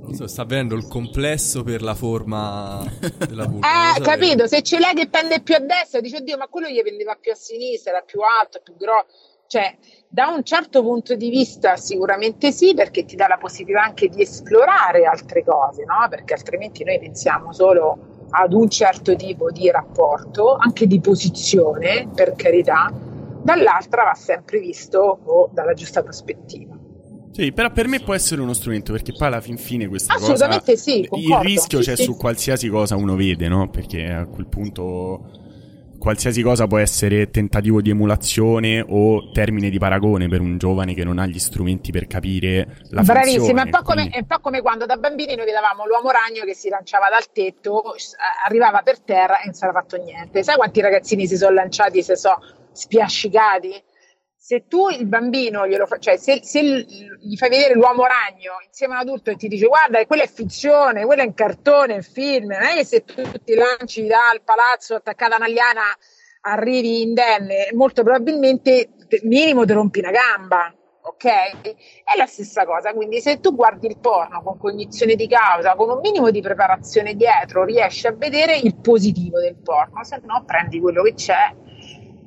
Non so, sta avvenendo il complesso per la forma della vulva. Eh, capito, se c'è lei che pende più a destra, dice oddio, ma quello gli pendeva più a sinistra, era più alto, più grosso. Cioè, da un certo punto di vista sicuramente sì, perché ti dà la possibilità anche di esplorare altre cose, no? Perché altrimenti noi pensiamo solo ad un certo tipo di rapporto, anche di posizione, per carità. Dall'altra va sempre visto oh, dalla giusta prospettiva. Sì, però per me può essere uno strumento perché poi alla fin fine questa Assolutamente cosa sì, il concordo. rischio Sì, c'è sì. su qualsiasi cosa uno vede, no? Perché a quel punto qualsiasi cosa può essere tentativo di emulazione o termine di paragone per un giovane che non ha gli strumenti per capire la Bravissimo, funzione. è un, po come, quindi- è un po' come quando da bambini noi vedevamo l'uomo ragno che si lanciava dal tetto, s- arrivava per terra e non si era fatto niente. Sai quanti ragazzini si sono lanciati e si sono spiascicati? Se tu il bambino glielo fa, cioè se, se gli fai vedere l'uomo ragno insieme a un adulto e ti dice guarda, quella è finzione, quella è in cartone, in film, non è che se tu ti lanci dal palazzo attaccata a una liana arrivi indenne, molto probabilmente te- minimo ti rompi una gamba, ok? È la stessa cosa, quindi se tu guardi il porno con cognizione di causa, con un minimo di preparazione dietro, riesci a vedere il positivo del porno, se no prendi quello che c'è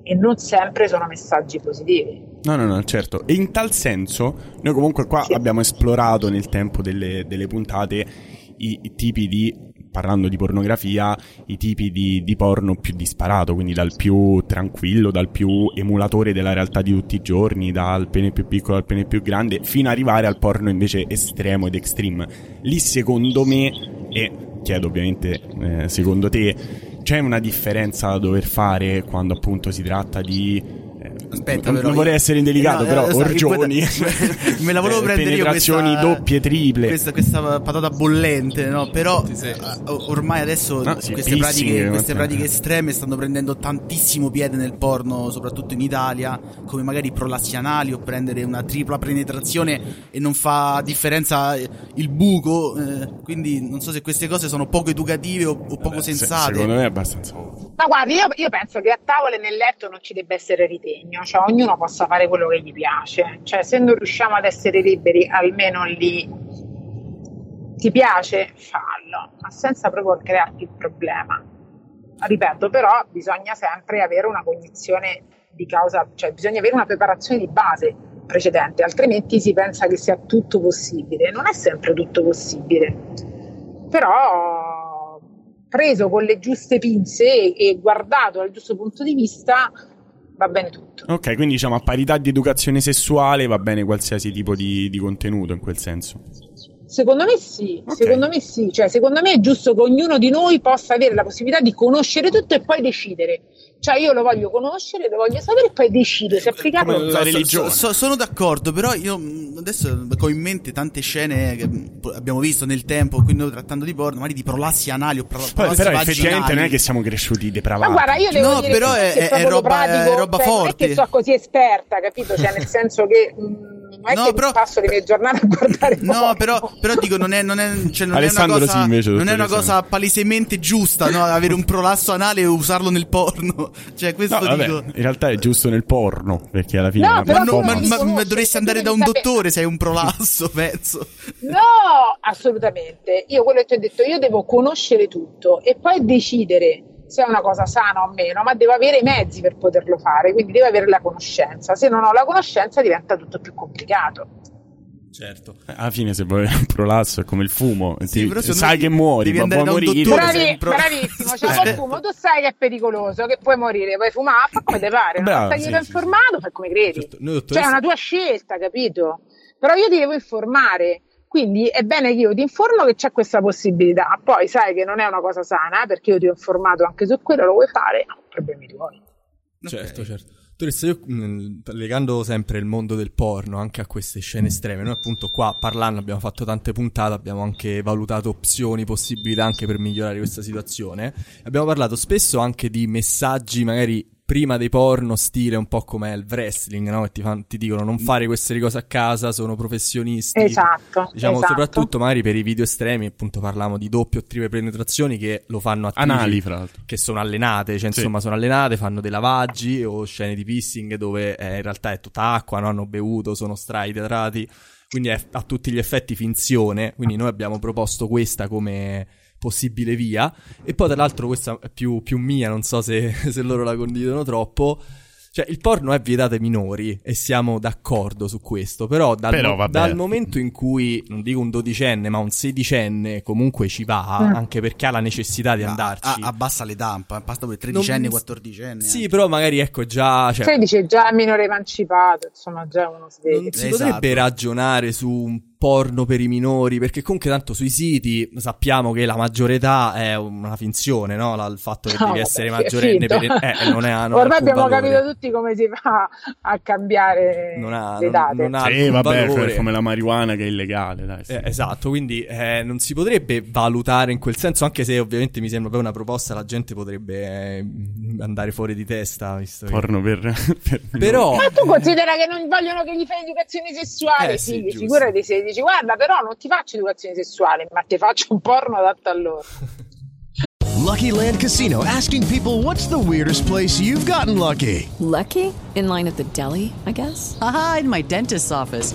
e non sempre sono messaggi positivi. No, no, no, certo. E in tal senso, noi comunque qua abbiamo esplorato nel tempo delle, delle puntate i, i tipi di, parlando di pornografia, i tipi di, di porno più disparato, quindi dal più tranquillo, dal più emulatore della realtà di tutti i giorni, dal pene più piccolo al pene più grande, fino ad arrivare al porno invece estremo ed extreme. Lì secondo me, e chiedo ovviamente eh, secondo te, c'è una differenza da dover fare quando appunto si tratta di... eh, Aspetta, non, però non vorrei essere indelicato, No, però eh, sai, orgioni, guarda, me la volevo eh, prendere io penetrazioni questa- doppie, triple. Questa, questa patata bollente, no? Però eh, ormai adesso No, sì, queste, pissing, pratiche, queste eh. pratiche estreme stanno prendendo tantissimo piede nel porno, soprattutto in Italia, come magari prolassi anali o prendere una tripla penetrazione e non fa differenza eh, il buco. eh, quindi non so se queste cose sono poco educative o, o poco Se- sensate. secondo me è abbastanza. Ma guardi, io, io penso che a tavola e nel letto non ci debba essere ritegno, cioè ognuno possa fare quello che gli piace, cioè se non riusciamo ad essere liberi, almeno lì ti piace, fallo, ma senza proprio crearti il problema. Ripeto, però bisogna sempre avere una cognizione di causa, cioè bisogna avere una preparazione di base precedente, altrimenti si pensa che sia tutto possibile. Non è sempre tutto possibile, però preso con le giuste pinze e guardato dal giusto punto di vista va bene tutto. Ok, quindi diciamo a parità di educazione sessuale va bene qualsiasi tipo di, di contenuto in quel senso. Secondo me sì, secondo me sì, cioè secondo me è giusto che ognuno di noi possa avere la possibilità di conoscere tutto e poi decidere. Cioè io lo voglio conoscere, lo voglio sapere e poi decido se applicarlo o no. So- so- so- so- sono d'accordo, però io mh, adesso ho in mente tante scene che mh, abbiamo visto nel tempo, quindi noi trattando di porno, magari di prolassi anali o pro- Poi, prolassi però vaginali. effettivamente non è che siamo cresciuti depravati. Ma guarda, io devo No, dire però è- è proprio roba- è pratico, roba cioè, Non è forte. che sono così esperta, capito? Cioè nel senso che mh, non è No, che però- passo le mie giornate a guardare No, però, però dico, non è, non è, cioè, non è una cosa, sì, invece, non è una cosa palesemente giusta, no? Avere un prolasso anale e usarlo nel porno. Cioè, questo No, vabbè, dico. in realtà è giusto nel porno, perché alla fine... No, Ma, ma- ma- ma dovresti andare da un dottore se hai un prolasso, penso. No, assolutamente. Io quello che ti ho detto, io devo conoscere tutto e poi decidere se è una cosa sana o meno, ma devo avere i mezzi per poterlo fare, quindi devo avere la conoscenza. Se non ho la conoscenza diventa tutto più complicato. Certo. Alla fine, se vuoi un prolasso è come il fumo. Sì, Ti- sai che muori, ma puoi morire. dottore, Bravi- bravissimo, c'è Eh. qualcuno, tu sai che è pericoloso, che puoi morire, puoi fumare, fa come te pare, Bravo, non stai sì, io sì, informato, fai come credi. Certo, noi Cioè dottoressa- è una tua scelta, capito? Però io ti devo informare, quindi è bene che io ti informo che c'è questa possibilità, poi sai che non è una cosa sana, perché io ti ho informato anche su quello, lo vuoi fare, no, problemi tuoi. Certo, certo. Dottoressa, io mh, legando sempre il mondo del porno anche a queste scene estreme, noi appunto qua parlando abbiamo fatto tante puntate, abbiamo anche valutato opzioni, possibilità anche per migliorare questa situazione. Abbiamo parlato spesso anche di messaggi magari prima dei porno, stile un po' come il wrestling, no? Che ti, fan- ti dicono non fare queste cose a casa, sono professionisti. Esatto, Diciamo esatto. soprattutto magari per i video estremi, appunto parliamo di doppio o triple penetrazioni che lo fanno a Anali, fra l'altro. che sono allenate, cioè Sì. insomma sono allenate, fanno dei lavaggi o scene di pissing dove eh, in realtà è tutta acqua, no? hanno bevuto, sono straidrati, quindi è a tutti gli effetti finzione, quindi noi abbiamo proposto questa come possibile via e poi tra l'altro questa è più, più mia, non so se, se loro la condividono troppo. Cioè, il porno è vietato ai minori e siamo d'accordo su questo, però dal, Però, mo- dal momento in cui, non dico un dodicenne, ma un sedicenne comunque ci va, Mm. anche perché ha la necessità di andarci. A- abbassa l'età, basta pure tredicenni, Non- quattordicenni. Sì, eh. però magari ecco già. Cioè, 16 è già minore emancipato, insomma già uno sveglia. non si Esatto. potrebbe ragionare su un porno per i minori, perché comunque tanto sui siti sappiamo che la maggiore età è una finzione, no? La- il fatto che No, devi essere sì, maggiorenne per eh, non è non Ormai abbiamo valore. capito tutti come si fa a cambiare Non ha, le non- date. non ha Sì, vabbè, valore. è come la marijuana che è illegale, dai. sì. Eh, esatto, quindi eh, non si potrebbe valutare in quel senso, anche se ovviamente mi sembra poi una proposta, la gente potrebbe eh, andare fuori di testa, visto che- Porno per... per- Però... Ma tu considera che non vogliono che gli fai educazione sessuale, Eh, sì, giusto. figurati se dici guarda però non ti faccio educazione sessuale, ma ti faccio un porno adatto a loro. Lucky Land Casino asking people what's the weirdest place you've gotten lucky? Lucky? In line at the deli, I guess? Aha, in my dentist's office.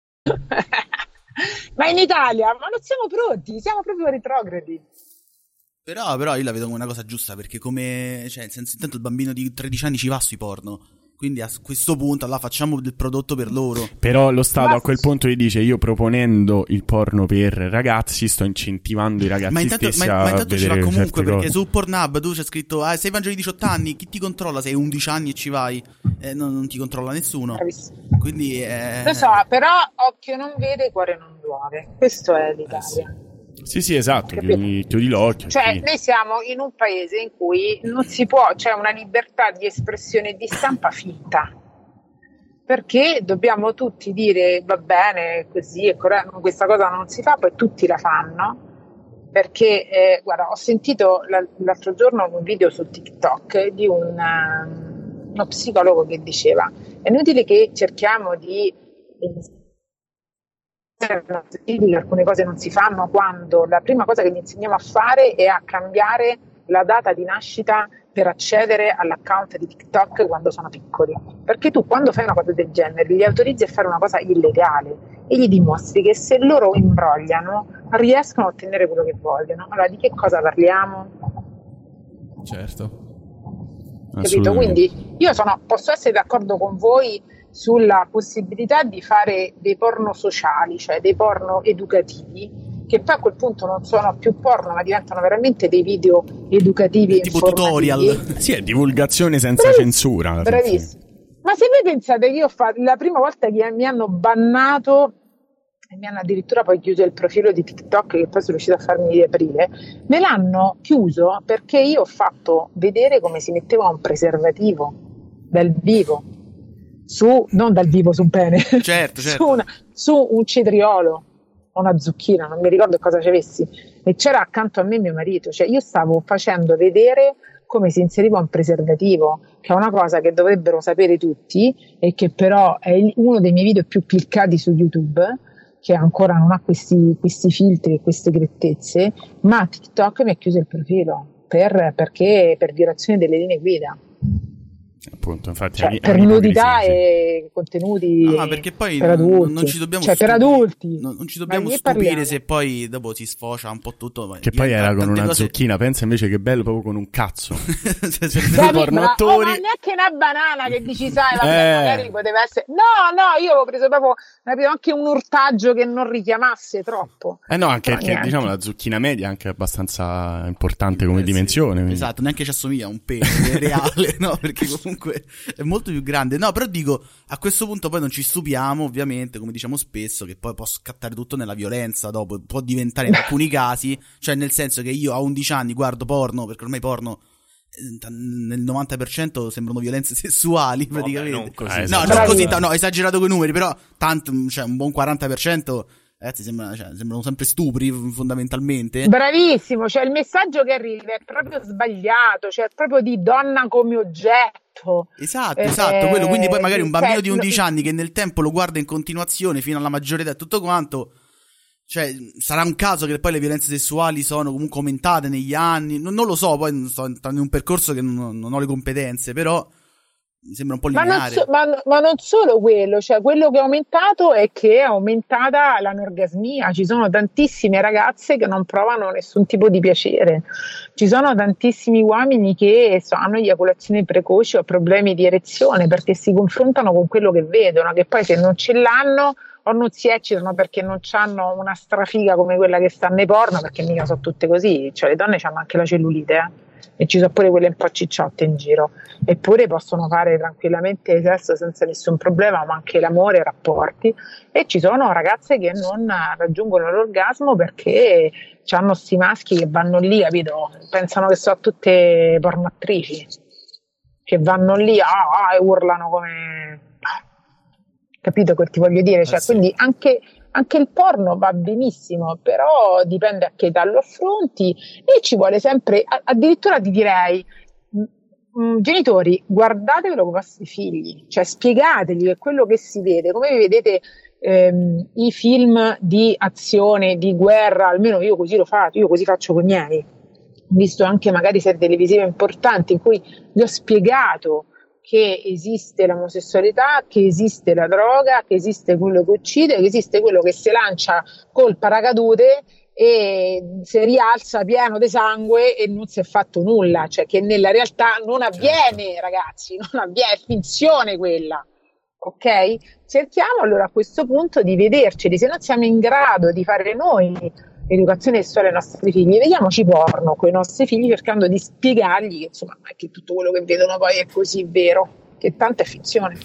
Ma in Italia, ma non siamo pronti, siamo proprio retrogradi. Però, però io la vedo come una cosa giusta perché come, cioè, nel senso, intanto il bambino di 13 anni ci va sui porno. Quindi a questo punto allora facciamo del prodotto per loro. Però lo Stato a quel punto gli dice: Io proponendo il porno per ragazzi, sto incentivando i ragazzi Ma intanto, stessi ma, a ma intanto ci va vedere comunque perché cose. su Pornhub tu c'è scritto ah, sei maggiore di 18 anni, chi ti controlla? Sei 11 anni e ci vai, eh, non, non ti controlla nessuno. Quindi eh, Lo so, però occhio non vede, cuore non duole. Questo è l'Italia. Sì, sì, esatto. Capito? Chiudi, chiudi l'occhio. Cioè, sì. noi siamo in un paese in cui non si può, c'è una libertà di espressione e di stampa finta. Perché dobbiamo tutti dire va bene, così questa cosa non si fa, poi tutti la fanno. Perché, eh, guarda, ho sentito l'al- l'altro giorno un video su TikTok di un, ehm, uno psicologo che diceva: è inutile che cerchiamo di nostri figli alcune cose non si fanno quando la prima cosa che gli insegniamo a fare è a cambiare la data di nascita per accedere all'account di TikTok quando sono piccoli. Perché tu quando fai una cosa del genere li autorizzi a fare una cosa illegale e gli dimostri che se loro imbrogliano riescono a ottenere quello che vogliono. Allora di che cosa parliamo? Certo. Capito? Quindi io sono, posso essere d'accordo con voi sulla possibilità di fare dei porno sociali, cioè dei porno educativi, che poi a quel punto non sono più porno, ma diventano veramente dei video educativi. e tipo tutorial. Sì, è divulgazione senza Bravi- censura. Bravissimo. Ma se voi pensate che io fa- la prima volta che mi hanno bannato e mi hanno addirittura poi chiuso il profilo di TikTok che poi sono riuscita a farmi riaprire, me l'hanno chiuso perché io ho fatto vedere come si metteva un preservativo dal vivo, su, non dal vivo su un pene, Certo, su, certo. una- su un cetriolo o una zucchina, non mi ricordo cosa ci avessi, e c'era accanto a me mio marito, cioè io stavo facendo vedere come si inseriva un preservativo, che è una cosa che dovrebbero sapere tutti e che però è il- uno dei miei video più cliccati su YouTube, che ancora non ha questi, questi filtri e queste grettezze, ma TikTok mi ha chiuso il profilo per, perché per violazione delle linee guida, Appunto, infatti, cioè per nudità sì. e contenuti No, ma perché poi per adulti. non ci dobbiamo cioè per stupire. adulti. Non, non ci dobbiamo stupire parliamo? se poi dopo si sfocia un po' tutto. Che poi era con una cose- zucchina, pensa invece che bello proprio con un cazzo. Capi- porno ma- attori. oh, ma neanche una banana che dici sai vabbè, Eh. magari poteva essere no no io avevo preso proprio avevo anche un urtaggio che non richiamasse troppo Eh no, anche perché diciamo la zucchina media è anche abbastanza importante come Eh, sì, dimensione. quindi- Esatto, neanche ci assomiglia a un pene è reale, no? Perché comunque è molto più grande. No, però dico, a questo punto poi non ci stupiamo, ovviamente, come diciamo spesso, che poi può scattare tutto nella violenza dopo, può diventare in alcuni casi, cioè nel senso che io a 11 anni guardo porno, perché ormai porno eh, nel 90% sembrano violenze sessuali praticamente. non così no, esagerato. non così, no, esagerato con i numeri, però tanto, cioè un buon 40% ragazzi sembra- cioè, sembrano sempre stupri fondamentalmente. bravissimo cioè il messaggio che arriva è proprio sbagliato cioè proprio di donna come oggetto Esatto, Eh, esatto, quello. Quindi poi magari un bambino cioè, di 11 anni che nel tempo lo guarda in continuazione fino alla maggiore età e tutto quanto. Cioè, sarà un caso che poi le violenze sessuali sono comunque aumentate negli anni. Non, non lo so, poi sto entrando in un percorso che non, non ho le competenze, però mi sembra un po' Ma non, lineare. so- ma, ma non solo quello, cioè quello che è aumentato è che è aumentata l'anorgasmia. Ci sono tantissime ragazze che non provano nessun tipo di piacere. Ci sono tantissimi uomini che so, hanno eiaculazioni precoci o problemi di erezione perché si confrontano con quello che vedono, che poi se non ce l'hanno o non si eccitano perché non hanno una strafiga come quella che sta nei porno, perché mica sono tutte così. Cioè le donne hanno anche la cellulite, eh. E ci sono pure quelle un po' cicciotte in giro eppure possono fare tranquillamente sesso senza nessun problema, ma anche l'amore, i rapporti. E ci sono ragazze che non raggiungono l'orgasmo perché hanno sti maschi che vanno lì, capito? Pensano che sono tutte pornoattrici, che vanno lì ah, ah, e urlano come. Capito che ti voglio dire? Cioè, quindi anche, anche il porno va benissimo, però dipende a che età lo affronti. E ci vuole sempre, addirittura ti direi, Mm, genitori, guardatevelo con i vostri figli, cioè spiegategli che quello che si vede, come vedete ehm, i film di azione, di guerra, almeno io così lo faccio, io così faccio con i miei, visto anche magari serie televisive importanti in cui gli ho spiegato che esiste l'omosessualità, che esiste la droga, che esiste quello che uccide, che esiste quello che si lancia col paracadute e si rialza pieno di sangue e non si è fatto nulla, cioè che nella realtà non avviene, ragazzi, non avviene, è finzione quella. Ok? Cerchiamo allora a questo punto di vederceli, se non siamo in grado di fare noi educazione sessuale ai nostri figli, vediamoci porno con i nostri figli cercando di spiegargli insomma che tutto quello che vedono poi è così vero, che tanto è finzione.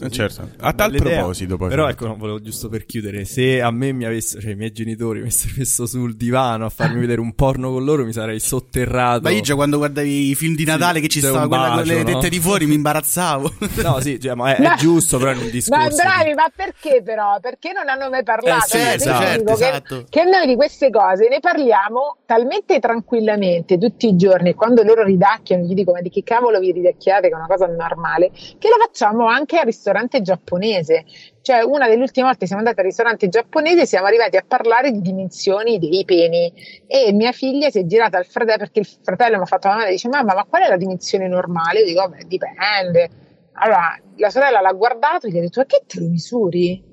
Eh, certo. A tal proposito, poi. Però ecco, no, volevo giusto per chiudere, se a me mi avessero, cioè i miei genitori mi avessero messo sul divano a farmi vedere un porno con loro, mi sarei sotterrato. Ma io già quando guardavi i film di Natale che ci stava quella con bacio, le no? tette di fuori, mi imbarazzavo. No, sì, cioè, ma è, è Ma- giusto però in un Ma discorso. bravi, ma perché però? Perché non hanno mai parlato? Eh sì, esatto, dico che- esatto. che, noi di queste cose ne parliamo talmente tranquillamente tutti i giorni, e quando loro ridacchiano, gli dico ma di che cavolo vi ridacchiate, che è una cosa normale, che lo facciamo anche al ristorante giapponese. Cioè, una delle ultime volte siamo andati al ristorante giapponese siamo arrivati a parlare di dimensioni dei peni. E mia figlia si è girata al fratello perché il fratello mi ha fatto la domanda e dice: Mamma, ma qual è la dimensione normale? Io dico: Vabbè, dipende. Allora la sorella l'ha guardato e gli ha detto: Ma che te lo misuri?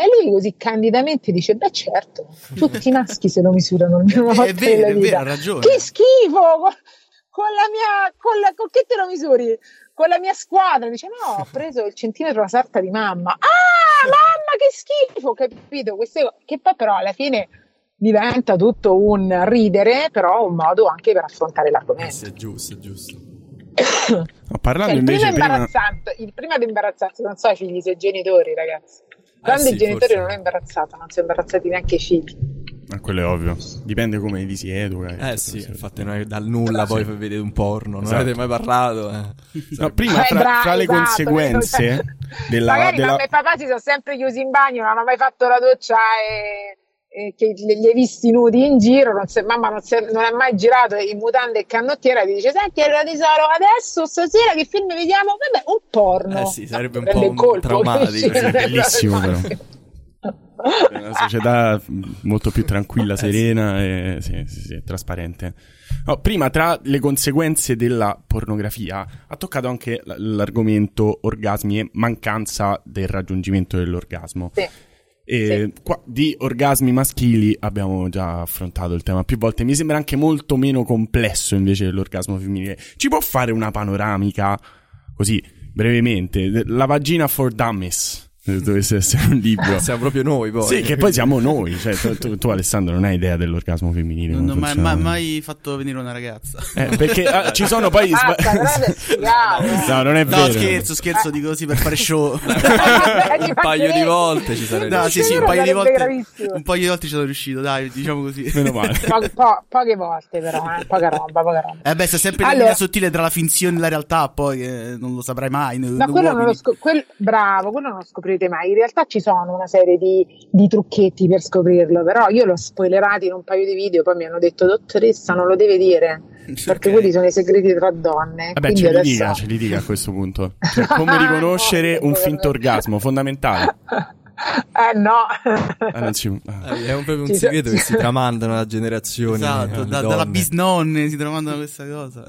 E lui così candidamente dice: Beh, certo, tutti i maschi se lo misurano almeno una volta È vero, è vero, ha ragione. Che schifo! Con, con la mia. Con, la, con che te lo misuri? Con la mia squadra. Dice: No, ho preso il centimetro la sarta di mamma. Ah, mamma, che schifo! Capito? Queste, che poi, però, alla fine diventa tutto un ridere, però un modo anche per affrontare Eh l'argomento. sì, è giusto, è giusto. No, parlando Cioè, il, primo invece prima... imbarazzante, il primo ad imbarazzarsi non so i figli, se i genitori, ragazzi. Quando sì, i genitori forse. non è imbarazzata, non si è imbarazzati neanche i figli. Ma quello è ovvio. Dipende come li si educa. Eh sì, infatti noi dal nulla poi vedete un porno, non Esatto. avete mai parlato. eh. No, prima, Eh, tra, tra le esatto, conseguenze della, Magari della- mamma e papà si sono sempre chiusi in bagno, non hanno mai fatto la doccia e, e che li, li hai visti nudi in giro, non si- mamma non, è- non è mai girato in mutande e canottiera, ti dice senti allora tesoro, adesso stasera che film vediamo? Vabbè, un porno. Eh sì, sarebbe un Prende po' colpo, traumatico. Sì, bellissimo però. È una società molto più tranquilla, serena e sì, sì, sì, trasparente. No, prima, tra le conseguenze della pornografia, ha toccato anche l- l'argomento orgasmi e mancanza del raggiungimento dell'orgasmo. Sì. E qua di orgasmi maschili abbiamo già affrontato il tema più volte. Mi sembra anche molto meno complesso invece dell'orgasmo femminile. Ci può fare una panoramica così brevemente? La vagina for dummies. Se dovesse essere un libro. Siamo proprio noi poi. Sì, che poi siamo noi. Cioè, tu, tu- tu, Alessandro, non hai idea dell'orgasmo femminile. Non come ho mai, mai- mai fatto venire una ragazza. Eh, perché ah, ci sono poi. sba- no, non è No, vero. scherzo, scherzo, dico così per fare show. un paio di volte ci sarebbe No, sì, sì, un paio di volte. Un paio di volte ci sono riuscito, dai, diciamo così. Meno male. Po- po- poche volte però, eh, poca roba, poca roba. Eh beh, c'è sempre la Allora- linea sottile tra la finzione e la realtà, poi eh, non lo saprai mai. noi quello non lo scop- quel- bravo, quello non lo scoprirete mai. In realtà ci sono una serie di, di trucchetti per scoprirlo, però io l'ho spoilerato in un paio di video, poi mi hanno detto dottoressa non lo deve dire, perché quelli sono i segreti tra donne. Vabbè, ce li adesso- dica, ce li dica a questo punto. Cioè, come riconoscere un finto orgasmo, fondamentale. Eh no. Ah, non si- ah. Eh, È un, proprio un Ci so- segreto che si tramandano da generazioni. Esatto, da- dalla bisnonne si tramandano questa cosa.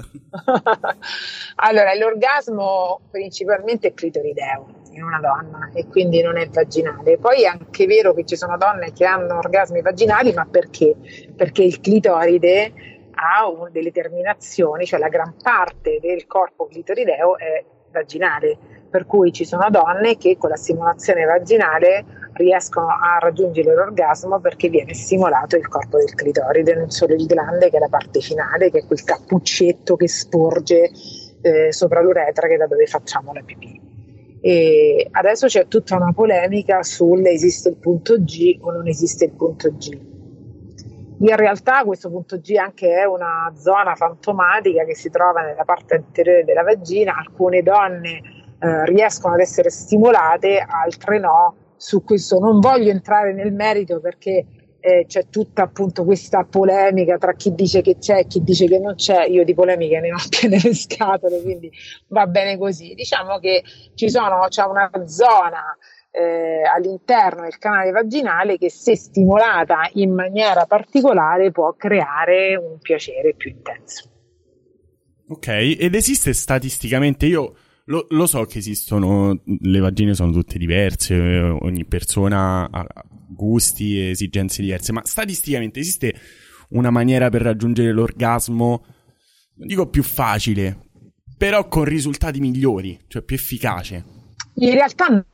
allora, l'orgasmo principalmente è clitorideo in una donna e quindi non è vaginale. Poi è anche vero che ci sono donne che hanno orgasmi vaginali, ma perché? Perché il clitoride ha delle terminazioni, cioè la gran parte del corpo clitorideo è vaginale, per cui ci sono donne che con la stimolazione vaginale riescono a raggiungere l'orgasmo perché viene stimolato il corpo del clitoride, non solo il glande che è la parte finale, che è quel cappuccetto che sporge eh, sopra l'uretra che è da dove facciamo la pipì. E adesso c'è tutta una polemica sul esiste il punto G o non esiste il punto G. In realtà questo punto G anche è una zona fantomatica che si trova nella parte anteriore della vagina, alcune donne eh, riescono ad essere stimolate, altre no. Su questo non voglio entrare nel merito perché eh, c'è tutta appunto questa polemica tra chi dice che c'è e chi dice che non c'è. Io di polemiche ne ho piene le scatole, quindi va bene così. Diciamo che ci sono, c'è una zona eh, all'interno del canale vaginale che se stimolata in maniera particolare può creare un piacere più intenso. Ok, ed esiste statisticamente, io lo, lo so che esistono, le vagine sono tutte diverse, eh, ogni persona ha gusti e esigenze diverse, ma statisticamente esiste una maniera per raggiungere l'orgasmo, non dico più facile, però con risultati migliori, cioè più efficace. In realtà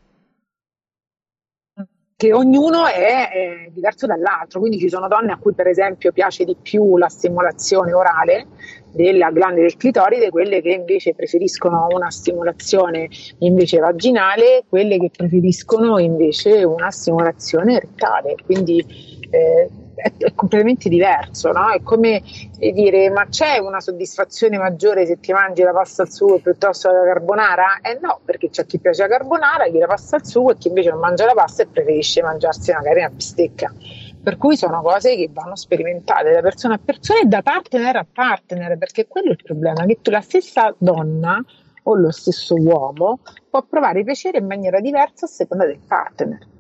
che ognuno è, eh, diverso dall'altro, quindi ci sono donne a cui per esempio piace di più la stimolazione orale della glande del clitoride, quelle che invece preferiscono una stimolazione invece vaginale, quelle che preferiscono invece una stimolazione rettale, quindi eh, è, è completamente diverso, no? È come eh, dire, ma c'è una soddisfazione maggiore se ti mangi la pasta al sugo piuttosto che la carbonara? Eh no, perché c'è chi piace la carbonara, chi la pasta al sugo e chi invece non mangia la pasta e preferisce mangiarsi magari una bistecca. Per cui sono cose che vanno sperimentate da persona a persona e da partner a partner, perché quello è il problema, che tu la stessa donna o lo stesso uomo può provare piacere in maniera diversa a seconda del partner.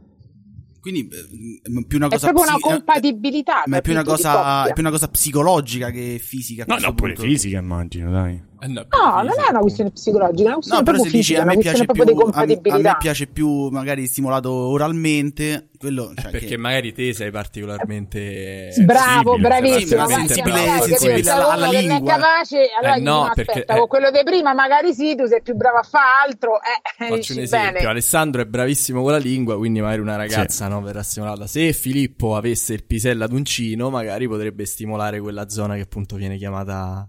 Quindi eh, è più una È cosa proprio una psi- eh, compatibilità. Ma è più una, cosa, è più una cosa psicologica che fisica. No, no, pure punto. fisica immagino, dai. No, non è una questione psicologica, è una questione No, però proprio se dici fisica, a è una me piace più, a, a me piace più magari stimolato oralmente, quello cioè Perché che- magari te sei particolarmente Bravo, sensibile, bravissimo. sensibile- particolarmente sensibile alla- alla che non è lingua. capace, allora Eh, no, perché- aspetta, eh. con quello di prima magari sì, tu sei più bravo a fare altro, eh, Faccio dici un esempio, bene. Alessandro è bravissimo con la lingua, quindi magari una ragazza no, verrà stimolata. Se Filippo avesse il pisello ad uncino, magari potrebbe stimolare quella zona che appunto viene chiamata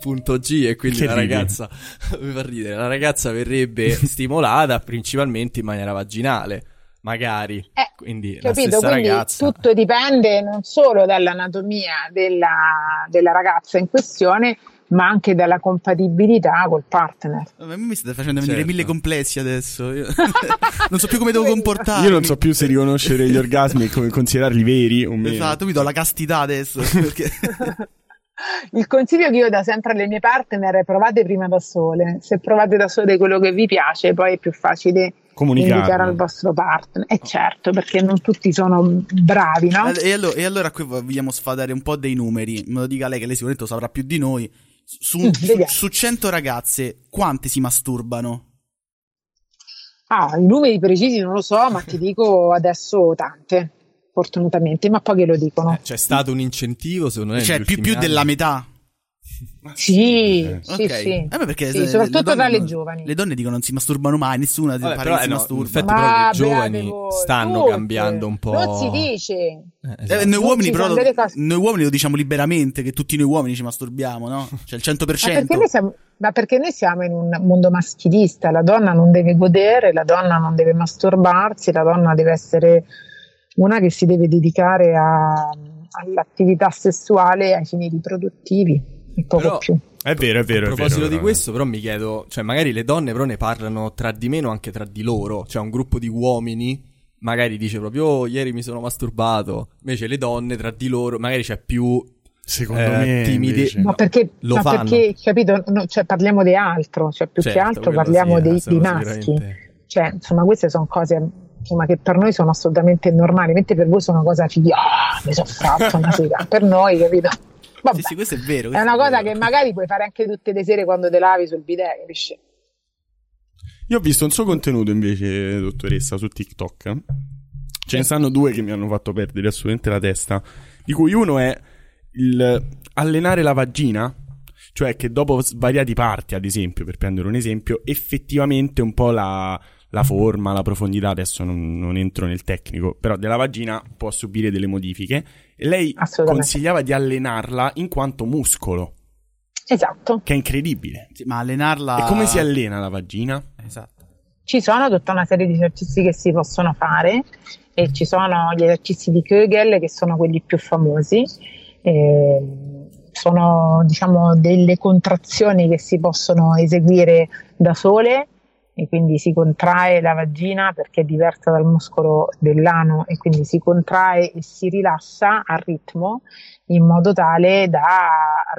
punto G e quindi Che la ridi? ragazza mi fa ridere, la ragazza verrebbe stimolata principalmente in maniera vaginale. magari. Eh, quindi la Capito? Quindi ragazza. tutto dipende non solo dall'anatomia della, della ragazza in questione, ma anche dalla compatibilità col partner. Ma mi state facendo venire Certo. mille complessi adesso. Io non so più come devo comportarmi. Io non so più se riconoscere gli orgasmi e come considerarli veri o meno. Esatto, mi do la castità adesso. Perché... Il consiglio che io do sempre alle mie partner è provate prima da sole. Se provate da sole quello che vi piace, poi è più facile Comunicarlo. indicare al vostro partner. E certo, perché non tutti sono bravi, no? E allora, e allora qui vogliamo sfadare un po' dei numeri. Me lo dica lei che lei sicuramente lo saprà più di noi. Su, Mm, su, vediamo. su 100 ragazze, quante si masturbano? Ah, i numeri precisi non lo so, ma ti dico adesso tante, fortunatamente, ma pochi lo dicono. C'è stato un incentivo, secondo me. Cioè, più, più della metà. Sì, sì, Ok. sì. Eh, perché Sì, le- soprattutto donne tra le giovani. Le donne dicono non si masturbano mai, nessuna Vabbè, però, si eh, no, masturba. in effetti Ma però le giovani voi, stanno tutte. cambiando un po'. Non si dice. Eh, Eh, esatto. noi Non uomini però cose- noi uomini lo diciamo liberamente che tutti noi uomini ci masturbiamo, no? Cioè il 100%. Ma perché, noi siamo, ma perché noi siamo in un mondo maschilista, la donna non deve godere, la donna non deve masturbarsi, la donna deve essere una che si deve dedicare a- all'attività sessuale ai fini riproduttivi e poco Però- più. È vero, è vero. A è proposito vero, di questo, però mi chiedo, cioè magari le donne però ne parlano tra di meno anche tra di loro, cioè un gruppo di uomini magari dice proprio "Oh, ieri mi sono masturbato", invece le donne tra di loro magari c'è più Secondo eh, me, timide- invece- Ma perché, lo ma fanno. perché capito, no, cioè, parliamo di altro, cioè più che Certo, altro quello parliamo sì, dei, eh, dei maschi. sicuramente. Cioè, insomma, queste sono cose insomma, che per noi sono assolutamente normali, mentre per voi sono cosa figli, ah, mi sono fatto una sera. per noi, capito? Vabbè, Sì, sì, questo è vero. è questo una cosa vero. che magari puoi fare anche tutte le sere quando te lavi sul bidet, capisci? Io ho visto un suo contenuto invece, dottoressa, su TikTok. Ce ne stanno due che mi hanno fatto perdere assolutamente la testa. Di cui uno è il allenare la vagina. Cioè che dopo svariati parti, ad esempio, per prendere un esempio, effettivamente un po' la, la forma, la profondità, adesso non, non entro nel tecnico, però della vagina può subire delle modifiche. E lei consigliava di allenarla in quanto muscolo, Esatto. che è incredibile. Sì, ma allenarla E come si allena la vagina? Esatto. Ci sono tutta una serie di esercizi che si possono fare e ci sono gli esercizi di Kegel che sono quelli più famosi. Eh, sono diciamo delle contrazioni che si possono eseguire da sole e quindi si contrae la vagina perché è diversa dal muscolo dell'ano e quindi si contrae e si rilassa a ritmo in modo tale da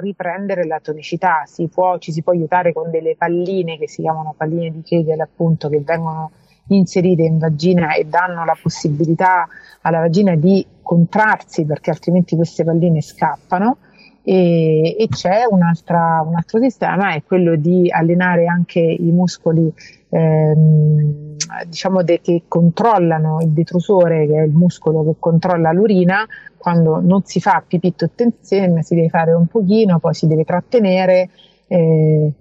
riprendere la tonicità. Si può, ci si può aiutare con delle palline che si chiamano palline di Kegel, appunto, che vengono inserite in vagina e danno la possibilità alla vagina di contrarsi perché altrimenti queste palline scappano. E, e c'è un'altra, un altro sistema, è quello di allenare anche i muscoli ehm, diciamo de- che controllano il detrusore, che è il muscolo che controlla l'urina, quando non si fa pipì tutto insieme, si deve fare un pochino, poi si deve trattenere, eh,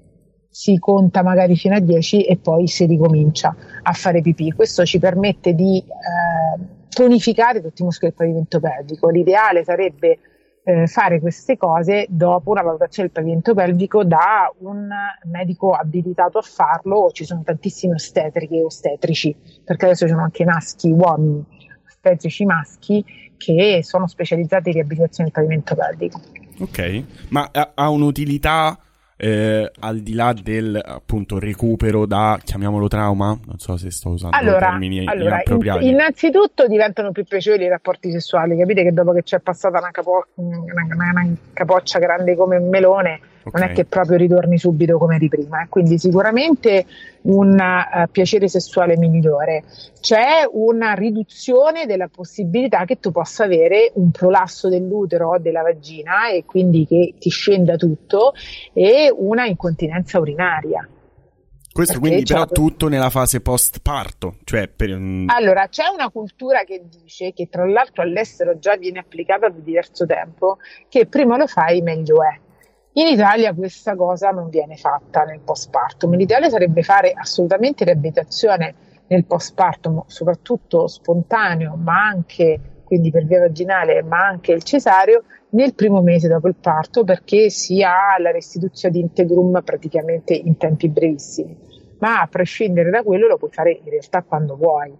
si conta magari fino a 10 e poi si ricomincia a fare pipì. Questo ci permette di eh, tonificare tutti i muscoli del pavimento pelvico. L'ideale sarebbe eh, fare queste cose dopo una valutazione del pavimento pelvico da un medico abilitato a farlo ci sono tantissimi ostetriche e ostetrici perché adesso ci sono anche maschi, uomini, ostetrici maschi che sono specializzati in riabilitazione del pavimento pelvico. Ok, ma ha, ha un'utilità eh, al di là del appunto recupero da, chiamiamolo trauma? Non so se sto usando Allora, termini allora in- inappropriati. innanzitutto diventano più piacevoli i rapporti sessuali. Capite che dopo che c'è passata una, capo- una- una- una capoccia grande come un melone, non Ok. è che proprio ritorni subito come di prima. eh. Quindi sicuramente un eh, piacere sessuale migliore. C'è una riduzione della possibilità che tu possa avere un prolasso dell'utero o della vagina e quindi che ti scenda tutto e una incontinenza urinaria. Questo perché quindi però tutto nella fase post parto, cioè per mm, Allora, c'è una cultura che dice, che tra l'altro all'estero già viene applicata da diverso tempo, che prima lo fai meglio è. In Italia questa cosa non viene fatta nel postpartum. L'ideale sarebbe fare assolutamente riabilitazione nel postpartum, soprattutto spontaneo, ma anche quindi per via vaginale, ma anche il cesareo nel primo mese dopo il parto perché si ha la restituzione di integrum praticamente in tempi brevissimi. Ma a prescindere da quello lo puoi fare in realtà quando vuoi.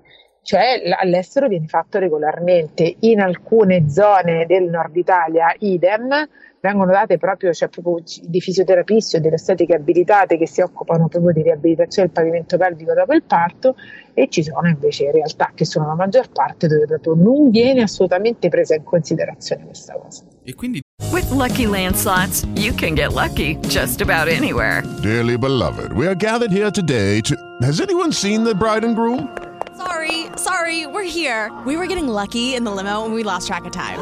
cioè all'estero viene fatto regolarmente. In alcune zone del nord Italia, idem, vengono date proprio, cioè proprio di fisioterapisti o delle estetiche abilitate che si occupano proprio di riabilitazione del pavimento pelvico dopo il parto e ci sono invece realtà che sono la maggior parte dove proprio non viene assolutamente presa in considerazione questa cosa. E quindi With Lucky Land slots, you can get lucky just about anywhere. Dearly beloved, we are gathered here today to. Has anyone seen the bride and groom? Sorry, sorry, we're here. We were getting lucky in the limo and we lost track of time.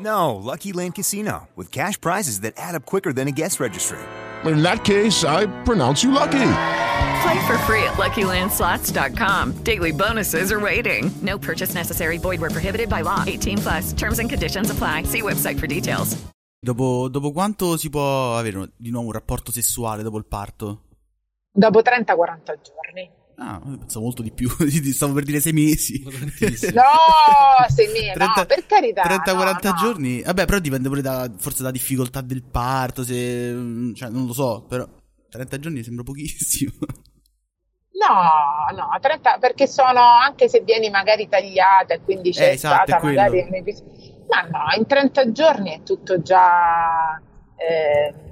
No, Lucky Land Casino, with cash prizes that add up quicker than a guest registry. In that case, I pronounce you lucky. Play for free at LuckyLandSlots.com. Daily bonuses are waiting. No purchase necessary. Void where prohibited by law. 18 plus. Terms and conditions apply. See website for details. dopo, dopo quanto si può avere di nuovo un rapporto sessuale dopo il parto? Dopo 30-40 giorni. Ah, pensavo molto di più, stavo per dire sei mesi. No, sei mesi, no, per carità. 30-40 no, no. giorni? Vabbè, però dipende pure da, forse da difficoltà del parto, se... Cioè, non lo so, però 30 giorni sembra pochissimo. No, no, 30, perché sono, anche se vieni magari tagliata e quindi c'è Eh, esatto, stata magari. Ma no, in 30 giorni è tutto già eh,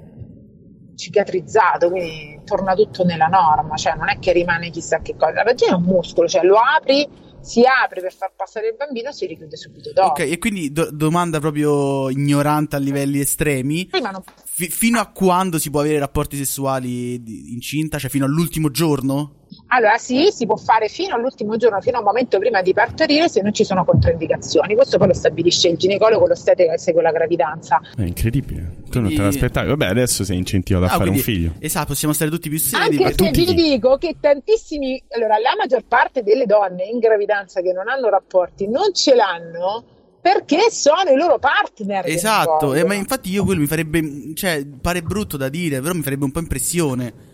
cicatrizzato, quindi torna tutto nella norma, cioè non è che rimane chissà che cosa. La vagina è un muscolo, cioè lo apri, si apre per far passare il bambino, si richiude subito dopo. Ok, e quindi do- domanda proprio ignorante a livelli estremi. Prima non- Fi- fino a quando si può avere rapporti sessuali incinta? Cioè fino all'ultimo giorno? Allora sì, si può fare fino all'ultimo giorno, fino a un momento prima di partorire se non ci sono controindicazioni. Questo poi lo stabilisce il ginecologo, l'ostetrica che segue la gravidanza. È incredibile. Tu non te l'aspettavi. Vabbè, adesso sei incentivato a Ah, fare quindi- un figlio. Esatto, possiamo stare tutti più seri. Anche perché- vi dico che tantissimi, allora la maggior parte delle donne in gravidanza che non hanno rapporti non ce l'hanno perché sono i loro partner. Esatto, eh, ma infatti io quello mi farebbe, cioè, pare brutto da dire, però mi farebbe un po' impressione.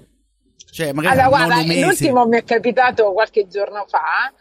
Cioè, Allora, al guarda, l'ultimo mi è capitato qualche giorno fa,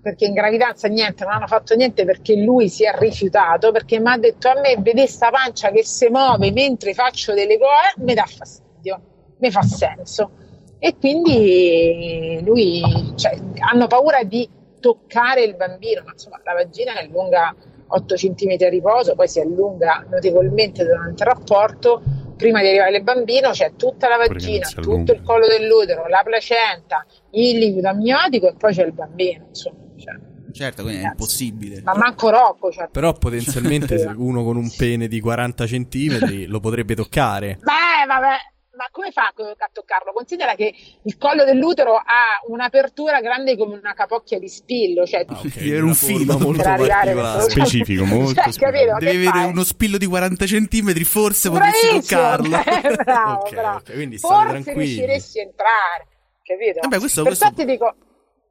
perché in gravidanza niente, non hanno fatto niente perché lui si è rifiutato, perché mi ha detto a me, vedere sta pancia che si muove mentre faccio delle cose, mi dà fastidio, mi fa senso. E quindi lui, cioè, hanno paura di toccare il bambino, ma insomma la vagina è lunga 8 cm a riposo, poi si allunga notevolmente durante il rapporto. Prima di arrivare al bambino c'è tutta la vagina, tutto il collo dell'utero, la placenta, il liquido amniotico e poi c'è il bambino. Insomma, cioè. Certo, quindi è impossibile. Ma manco Rocco. Cioè. Però potenzialmente uno con un pene di 40 centimetri lo potrebbe toccare. Beh, vabbè, ma come fa a toccarlo? Considera che il collo dell'utero ha un'apertura grande come una capocchia di spillo, cioè Deve avere un filo molto verso- Specifico, molto Cioè, capito? Deve Che avere fai? uno spillo di 40 centimetri, forse potresti Bravissimo, toccarlo. eh, bravo, Ok, bravo. ok, quindi Forse tranquilli. riusciresti a entrare, capito? Vabbè, questo- Perciò questo- ti dico,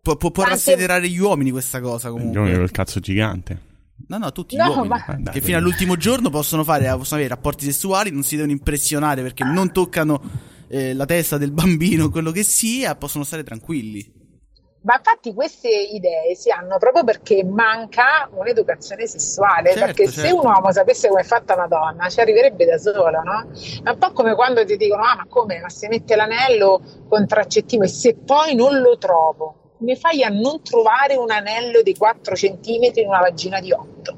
Può, può, può Tante- rassederare gli uomini questa cosa Gli comunque. uomini col cazzo gigante. No, no, tutti No, gli uomini. ma- dai, che fino all'ultimo giorno possono, fare, possono avere rapporti sessuali, non si devono impressionare perché non toccano eh, la testa del bambino, quello che sia, possono stare tranquilli. Ma infatti queste idee si hanno proprio perché manca un'educazione sessuale, Certo, perché se certo. un uomo sapesse come è fatta una donna ci arriverebbe da solo, no? È un po' come quando ti dicono, ah ma come, ma se mette l'anello contraccettivo e se poi non lo trovo, come fai a non trovare un anello di 4 cm in una vagina di 8?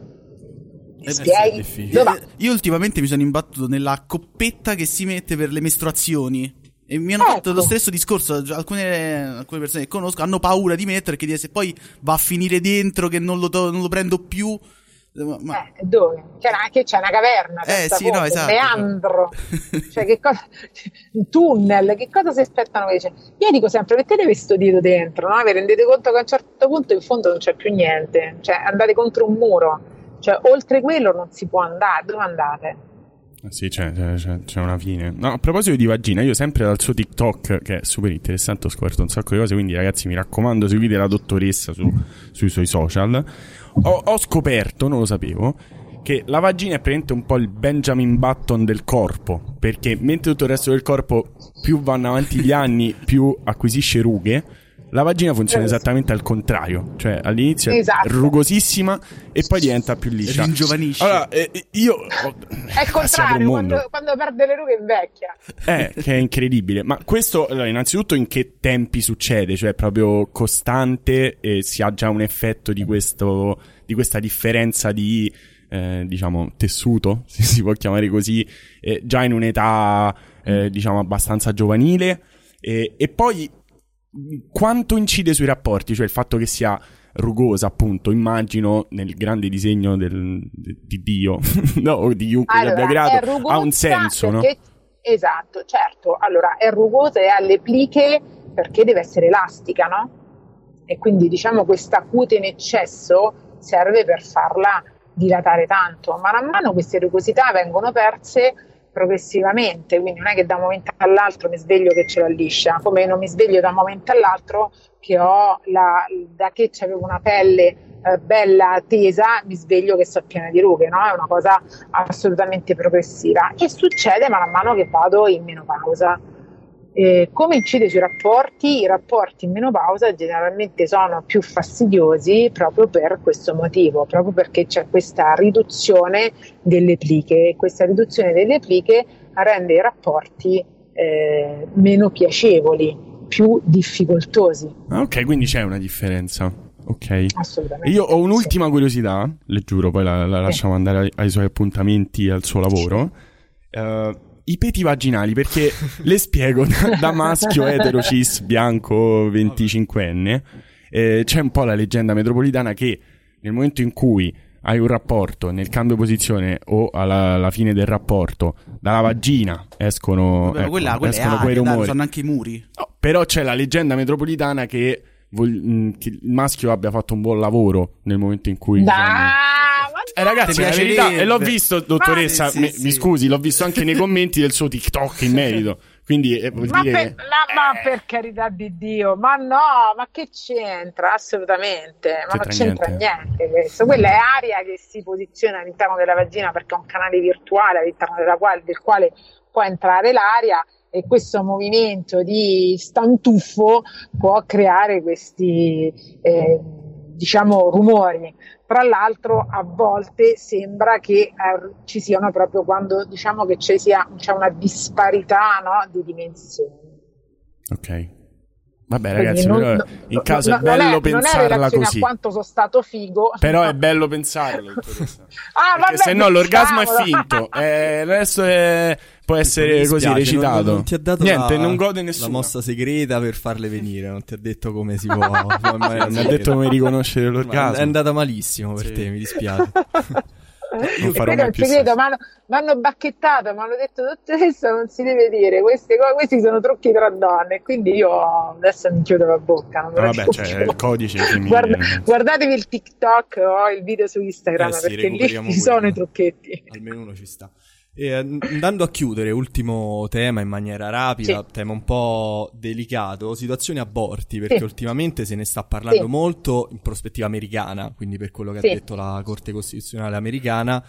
Mi Eh, spieghi? Io ultimamente mi sono imbattuto nella coppetta che si mette per le mestruazioni. E mi hanno fatto Ecco. lo stesso discorso. Cioè, Alcune, alcune persone che conosco hanno paura di mettere perché se poi va a finire dentro che non lo, to- non lo prendo più. Ma, Eh, dove? C'è una, che c'è una caverna, Eh, sì, no, esatto. un meandro, cioè che cosa, un tunnel, che cosa si aspettano invece? Io dico sempre, mettete questo dito dentro, no? vi rendete conto che a un certo punto in fondo non c'è più niente, cioè andate contro un muro, cioè oltre quello non si può andare, dove andate? Ah, Sì, c'è- c'è- c'è una fine. No, a proposito di vagina, io sempre dal suo TikTok, che è super interessante, ho scoperto un sacco di cose, quindi ragazzi mi raccomando seguite la dottoressa su- sui suoi social. Ho, ho scoperto, non lo sapevo, che la vagina è praticamente un po' il Benjamin Button del corpo, perché mentre tutto il resto del corpo più vanno avanti gli anni, più acquisisce rughe, La vagina funziona esattamente al contrario, cioè all'inizio Esatto. è rugosissima e poi diventa più liscia. Ringiovanisce. Allora, eh, io ho- È il contrario, quando, quando perde le rughe invecchia. Eh, che è incredibile. Ma questo, allora, innanzitutto, in che tempi succede? Cioè, è proprio costante e si ha già un effetto di, questo, di questa differenza di, eh, diciamo, tessuto, se si può chiamare così, eh, già in un'età, eh, diciamo, abbastanza giovanile. E, e poi, quanto incide sui rapporti? Cioè, il fatto che sia rugosa, appunto, immagino nel grande disegno del- di Dio, no, o di chiunque abbia Allora, creato, è rugosa ha un senso, no? perché- Esatto, certo. Allora, è rugosa e ha le pliche perché deve essere elastica, no? E quindi diciamo questa cute in eccesso serve per farla dilatare tanto. Ma man mano queste rugosità vengono perse progressivamente, quindi non è che da un momento all'altro mi sveglio che ce l'ho liscia, come non mi sveglio da un momento all'altro che ho la, da che avevo una pelle eh, bella tesa, mi sveglio che so piena di rughe, no? È una cosa assolutamente progressiva e succede man mano che vado in menopausa. Eh, come incide sui rapporti? I rapporti in menopausa generalmente sono più fastidiosi proprio per questo motivo, proprio perché c'è questa riduzione delle pliche e questa riduzione delle pliche rende i rapporti eh, meno piacevoli, più difficoltosi. Ah, ok, quindi c'è una differenza. Ok. Assolutamente. Io ho un'ultima curiosità, le giuro, poi la, la lasciamo andare ai, ai suoi appuntamenti e al suo lavoro. Eh, I peti vaginali, perché le spiego da, da maschio etero cis bianco 25enne. eh, c'è un po' la leggenda metropolitana che nel momento in cui hai un rapporto, nel cambio posizione o alla, alla fine del rapporto, dalla vagina escono, Vabbè, ma ecco, quella, quella è escono quei dai, rumori. sanno anche i muri. No, però c'è la leggenda metropolitana che, vol- mh, che il maschio abbia fatto un buon lavoro nel momento in cui. diciamo- Eh, ragazzi, la verità, e l'ho visto, dottoressa. Ma- sì, mi, sì. mi scusi, l'ho visto anche nei commenti del suo TikTok in merito. Quindi eh, vuol Ma dire. per, ma- ma per carità di Dio, ma no, ma che c'entra? Assolutamente, ma non C'entra c'entra niente. questo. Quella è aria che si posiziona all'interno della vagina perché è un canale virtuale all'interno della quale- del quale può entrare l'aria e questo movimento di stantuffo può creare questi, eh, diciamo, rumori. Tra l'altro, a volte sembra che eh, ci siano proprio quando diciamo che ci sia c'è una disparità no, di dimensioni. Ok. Vabbè, ragazzi, non- però in caso no- è bello non è, non è pensarla così. a quanto sono stato figo. Però è bello pensarlo. Ah, vabbè, se no l'orgasmo è finto. eh, il resto è- può essere Mi così dispiace, recitato. Non, non ti ha dato Niente, la, non gode la nessuno. mossa segreta per farle venire. Non ti ha detto come si può. Non mi ha detto come riconoscere l'orgasmo. È andata malissimo per Sì. te, mi dispiace. Non farò mai più segreto, mi hanno, bacchettato, mi hanno detto dottoressa non si deve dire queste questi sono trucchi tra donne, quindi io adesso mi chiudo la bocca. Lo vabbè, più. il codice. Guarda- guardatevi il TikTok o il video su Instagram Eh sì, perché lì ci sono i trucchetti. Almeno uno ci sta. E eh, andando a chiudere, ultimo tema in maniera rapida, tema un po' delicato, situazione aborti, perché Sì. ultimamente se ne sta parlando Sì. molto in prospettiva americana, quindi per quello che Sì. ha detto la Corte Costituzionale americana.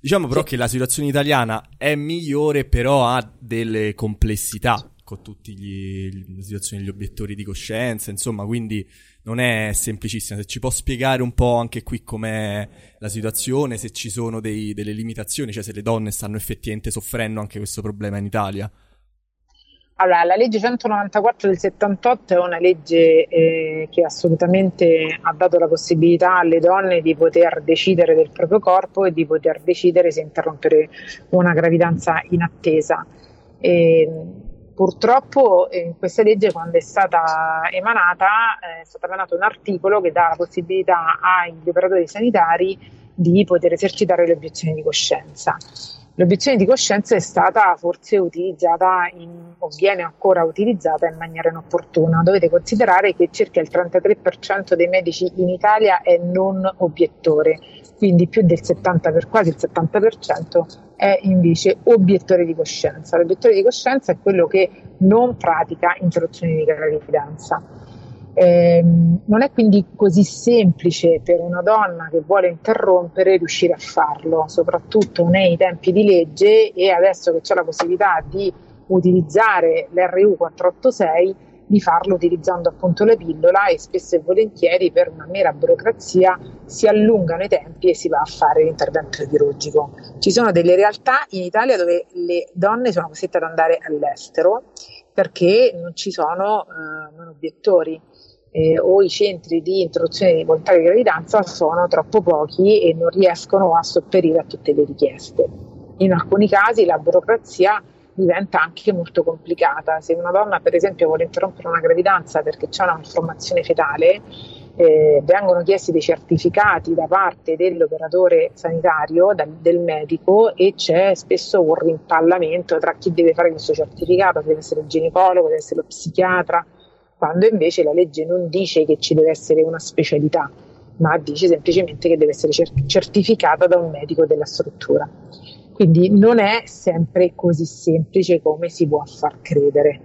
Diciamo però che la situazione italiana è migliore, però ha delle complessità con tutti gli, le situazioni degli obiettori di coscienza, insomma, quindi non è semplicissima. Se ci può spiegare un po' anche qui com'è la situazione, se ci sono dei- delle limitazioni, cioè se le donne stanno effettivamente soffrendo anche questo problema in Italia. Allora, la legge 194 del 78 è una legge eh, che assolutamente ha dato la possibilità alle donne di poter decidere del proprio corpo e di poter decidere se interrompere una gravidanza in attesa. E, purtroppo eh, in questa legge quando è stata emanata eh, è stato emanato un articolo che dà la possibilità agli operatori sanitari di poter esercitare le obiezioni di coscienza. L'obiezione di coscienza è stata forse utilizzata in, o viene ancora utilizzata in maniera inopportuna. Dovete considerare che circa il 33% dei medici in Italia è non obiettore, quindi più del 70 per quasi il 70% è invece obiettore di coscienza. L'obiettore di coscienza è quello che non pratica interruzioni di gravidanza. Ehm, non è quindi così semplice per una donna che vuole interrompere riuscire a farlo, soprattutto nei tempi di legge e adesso che c'è la possibilità di utilizzare l'RU 486 di farlo utilizzando appunto la pillola e spesso e volentieri per una mera burocrazia si allungano i tempi e si va a fare l'intervento chirurgico. Ci sono delle realtà in Italia dove le donne sono costrette ad andare all'estero perché non ci sono eh, non obiettori eh, o i centri di interruzione di volontaria di gravidanza sono troppo pochi e non riescono a sopperire a tutte le richieste. In alcuni casi la burocrazia diventa anche molto complicata. Se una donna, per esempio, vuole interrompere una gravidanza perché c'è una malformazione fetale, eh, vengono chiesti dei certificati da parte dell'operatore sanitario, da, del medico e c'è spesso un rimpallamento tra chi deve fare questo certificato, deve essere il ginecologo, deve essere lo psichiatra, quando invece la legge non dice che ci deve essere una specialità, ma dice semplicemente che deve essere certificata da un medico della struttura. Quindi non è sempre così semplice come si può far credere.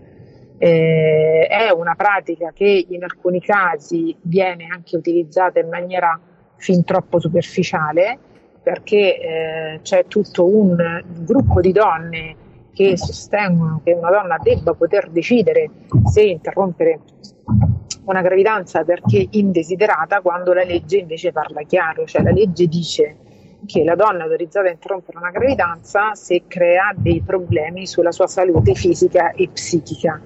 Eh, è una pratica che in alcuni casi viene anche utilizzata in maniera fin troppo superficiale perché eh, c'è tutto un gruppo di donne che sostengono che una donna debba poter decidere se interrompere una gravidanza perché indesiderata quando la legge invece parla chiaro, cioè la legge dice che la donna autorizzata a interrompere una gravidanza se crea dei problemi sulla sua salute fisica e psichica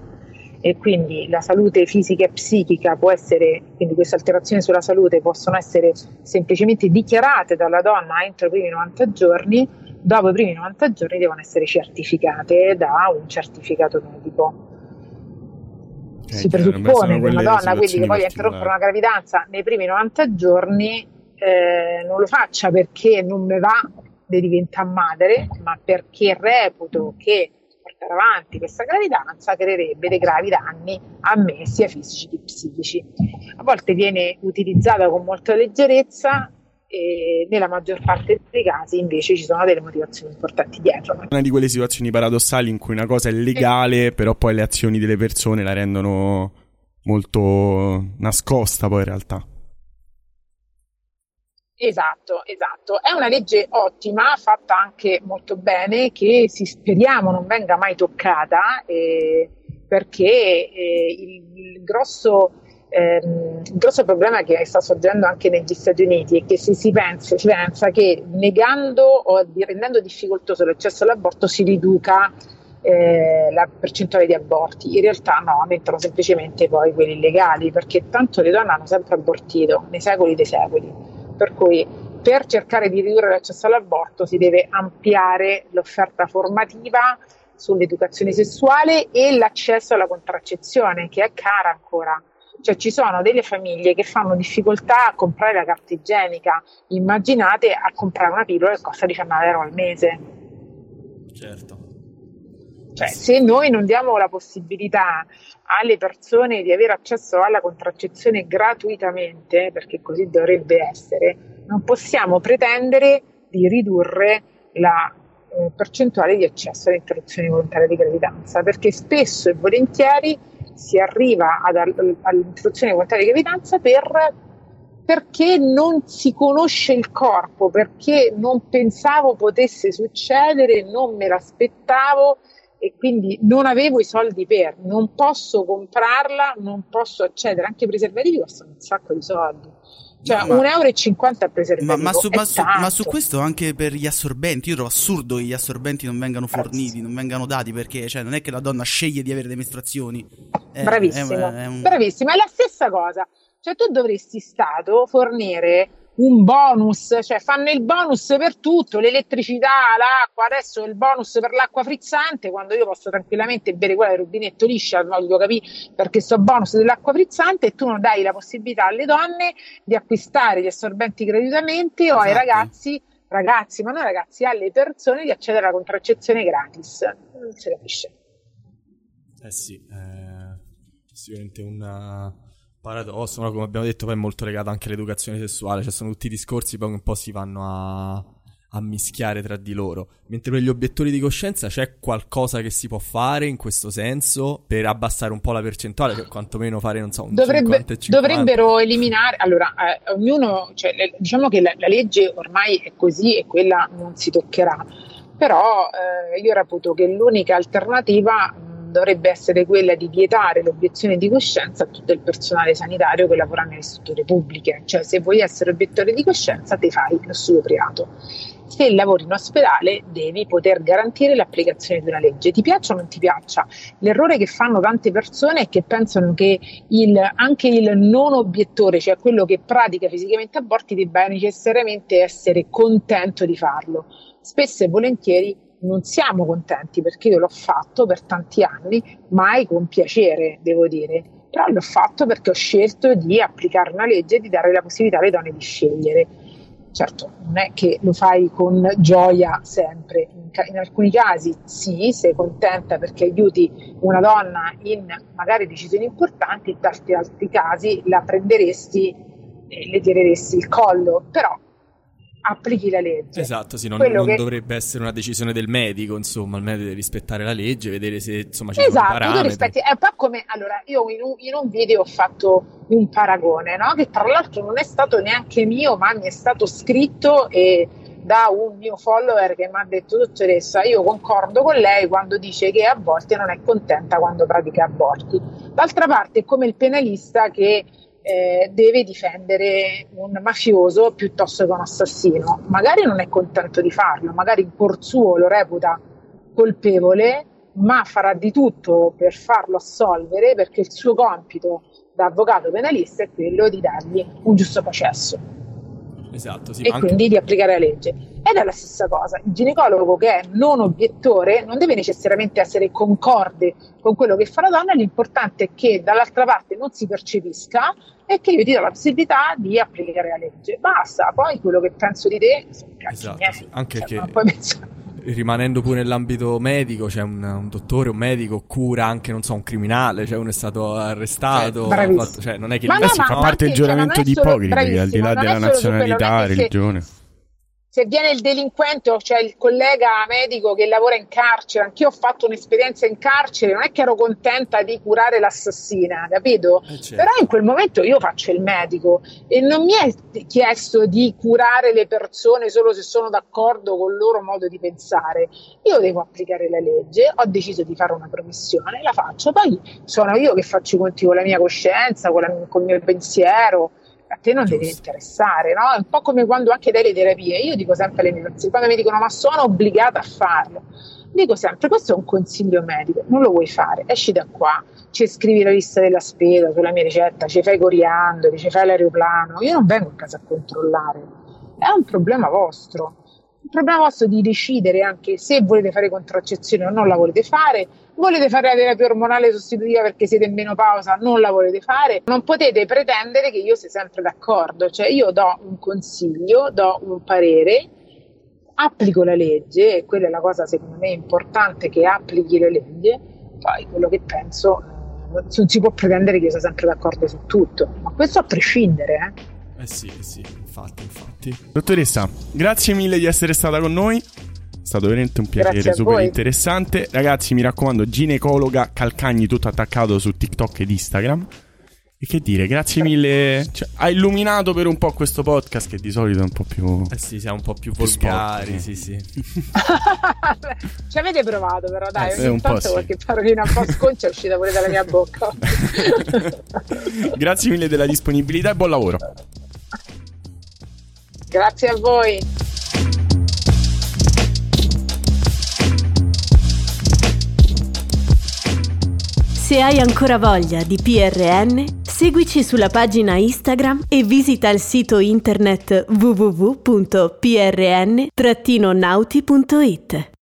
e quindi la salute fisica e psichica può essere, quindi queste alterazioni sulla salute possono essere semplicemente dichiarate dalla donna entro i primi 90 giorni dopo i primi 90 giorni devono essere certificate da un certificato medico. Okay, si presuppone che una donna quindi che voglia interrompere una gravidanza nei primi 90 giorni eh, non lo faccia perché non mi va di diventare madre, ma perché reputo che portare avanti questa gravidanza creerebbe dei gravi danni a me, sia fisici che psichici. A volte viene utilizzata con molta leggerezza e nella maggior parte dei casi invece ci sono delle motivazioni importanti dietro. Una di quelle situazioni paradossali in cui una cosa è legale, però poi le azioni delle persone la rendono molto nascosta poi in realtà. Esatto, esatto. È una legge ottima, fatta anche molto bene, che si speriamo non venga mai toccata, eh, perché eh, il, il grosso ehm, il grosso problema che sta sorgendo anche negli Stati Uniti è che si, si, pensa, si pensa, che negando o rendendo difficoltoso l'accesso all'aborto si riduca eh, la percentuale di aborti. In realtà no, aumentano semplicemente poi quelli legali, perché tanto le donne hanno sempre abortito nei secoli dei secoli. Per cui per cercare di ridurre l'accesso all'aborto si deve ampliare l'offerta formativa sull'educazione sessuale e l'accesso alla contraccezione, che è cara ancora cioè ci sono delle famiglie che fanno difficoltà a comprare la carta igienica, immaginate a comprare una pillola che costa 19 euro al mese. Certo. Cioè, se noi non diamo la possibilità alle persone di avere accesso alla contraccezione gratuitamente, perché così dovrebbe essere, non possiamo pretendere di ridurre la eh, percentuale di accesso all'interruzione volontaria di gravidanza, perché spesso e volentieri si arriva ad, all'interruzione volontaria di gravidanza per, perché non si conosce il corpo, perché non pensavo potesse succedere, non me l'aspettavo e quindi non avevo i soldi per, non posso comprarla, non posso accedere, anche i preservativi costano un sacco di soldi. Cioè, ma, 1,50 euro a preservativo. Ma, ma, su, ma, su, ma, su, questo anche per gli assorbenti, io trovo assurdo che gli assorbenti non vengano forniti, non vengano dati, perché cioè, non è che la donna sceglie di avere le mestruazioni. È, Bravissimo, è, è un... bravissimo, è la stessa cosa. Cioè, tu dovresti Stato fornire un bonus, cioè fanno il bonus per tutto, l'elettricità, l'acqua, adesso il bonus per l'acqua frizzante, quando io posso tranquillamente bere quella del rubinetto liscia, voglio capire perché sto bonus dell'acqua frizzante e tu non dai la possibilità alle donne di acquistare gli assorbenti gratuitamente esatto. o ai esatto. ragazzi, ragazzi, ma non ragazzi, alle persone di accedere alla contraccezione gratis. Non si capisce. Eh sì, eh, sicuramente una paradosso, no? come abbiamo detto, poi è molto legato anche all'educazione sessuale, cioè sono tutti discorsi poi che un po' si vanno a, a mischiare tra di loro. Mentre per gli obiettori di coscienza c'è qualcosa che si può fare in questo senso per abbassare un po' la percentuale, per quantomeno fare, non so, un Dovrebbe, 50 50. Dovrebbero eliminare, allora, eh, ognuno, cioè, le, diciamo che la, la, legge ormai è così e quella non si toccherà, però eh, io reputo che l'unica alternativa dovrebbe essere quella di vietare l'obiezione di coscienza a tutto il personale sanitario che lavora nelle strutture pubbliche. Cioè, se vuoi essere obiettore di coscienza, ti fai lo studio privato. Se lavori in ospedale, devi poter garantire l'applicazione di una legge. Ti piaccia o non ti piaccia? L'errore che fanno tante persone è che pensano che il, anche il non obiettore, cioè quello che pratica fisicamente aborti, debba necessariamente essere contento di farlo. Spesso e volentieri non siamo contenti perché io l'ho fatto per tanti anni, mai con piacere, devo dire, però l'ho fatto perché ho scelto di applicare una legge e di dare la possibilità alle donne di scegliere. Certo, non è che lo fai con gioia sempre, in, ca- in alcuni casi sì, sei contenta perché aiuti una donna in magari decisioni importanti, in tanti altri casi la prenderesti e le tireresti il collo, però applichi la legge. Esatto, sì, non, non che- dovrebbe essere una decisione del medico, insomma, il medico deve rispettare la legge, vedere se insomma ci sono Esatto, tu parametri. rispetti, è un po' come allora io in un, in un video ho fatto un paragone, no? che tra l'altro non è stato neanche mio, ma mi è stato scritto e da un mio follower che mi ha detto dottoressa io concordo con lei quando dice che a volte non è contenta quando pratica aborti. D'altra parte è come il penalista che eh, deve difendere un mafioso piuttosto che un assassino. Magari non è contento di farlo, magari in cuor suo lo reputa colpevole, ma farà di tutto per farlo assolvere perché il suo compito da avvocato penalista è quello di dargli un giusto processo Esatto, sì, e anche- quindi di applicare la legge. Ed è la stessa cosa, il ginecologo che è non obiettore non deve necessariamente essere concorde con quello che fa la donna, l'importante è che dall'altra parte non si percepisca e che io ti do la possibilità di applicare la legge. Basta, poi quello che penso di te sono cazzi Esatto, miei. sì, anche Cioè, che rimanendo pure nell'ambito medico, c'è un, un dottore, un medico cura anche, non so, un criminale, cioè uno è stato arrestato, fatto- cioè non è che Ma no, si ma fa parte cioè, giuramento di Ippocrate, al di là della nazionalità, è che se- viene il delinquente o c'è il collega medico che lavora in carcere, anch'io ho fatto un'esperienza in carcere, non è che ero contenta di curare l'assassina, capito? certo. Però in quel momento io faccio il medico e non mi è chiesto di curare le persone solo se sono d'accordo con il loro modo di pensare. Io devo applicare la legge, ho deciso di fare una professione, la faccio, poi sono io che faccio i conti con la mia coscienza, con, la- con il mio pensiero. A te non deve interessare, no? È un po' come quando anche dai le terapie. Io dico sempre alle mie pazienti, quando mi dicono ma sono obbligata a farlo, dico sempre questo è un consiglio medico, non lo vuoi fare, esci da qua, ci scrivi la lista della spesa sulla mia ricetta, ci fai coriandoli, ci fai l'aeroplano, io non vengo a casa a controllare, è un problema vostro. Il problema vostro di decidere anche se volete fare contraccezione o non la volete fare, volete fare la terapia ormonale sostitutiva perché siete in menopausa, non la volete fare, non potete pretendere che io sia sempre d'accordo, cioè io do un consiglio, do un parere, applico la legge e quella è la cosa secondo me importante che applichi la legge, poi quello che penso non si può pretendere che io sia sempre d'accordo su tutto, ma questo a prescindere, eh. Eh sì, eh sì, infatti, infatti. Dottoressa, grazie mille di essere stata con noi. È stato veramente un Grazie piacere a super voi. interessante. Ragazzi, mi raccomando, ginecologa Calcagni tutto attaccato su TikTok ed Instagram. E che dire, grazie mille. Cioè, ha illuminato per un po' questo podcast che di solito è un po' più. Eh sì, siamo un po' più Più volgari, sporchi. sì, sì. Ci avete provato però dai, Eh, ogni un po' tanto sì. qualche parolina un po' sconcia è uscita pure dalla mia bocca. grazie mille della disponibilità e buon lavoro. Grazie a voi. Se hai ancora voglia di PRN, seguici sulla pagina Instagram e visita il sito internet www.prn-nauti.it.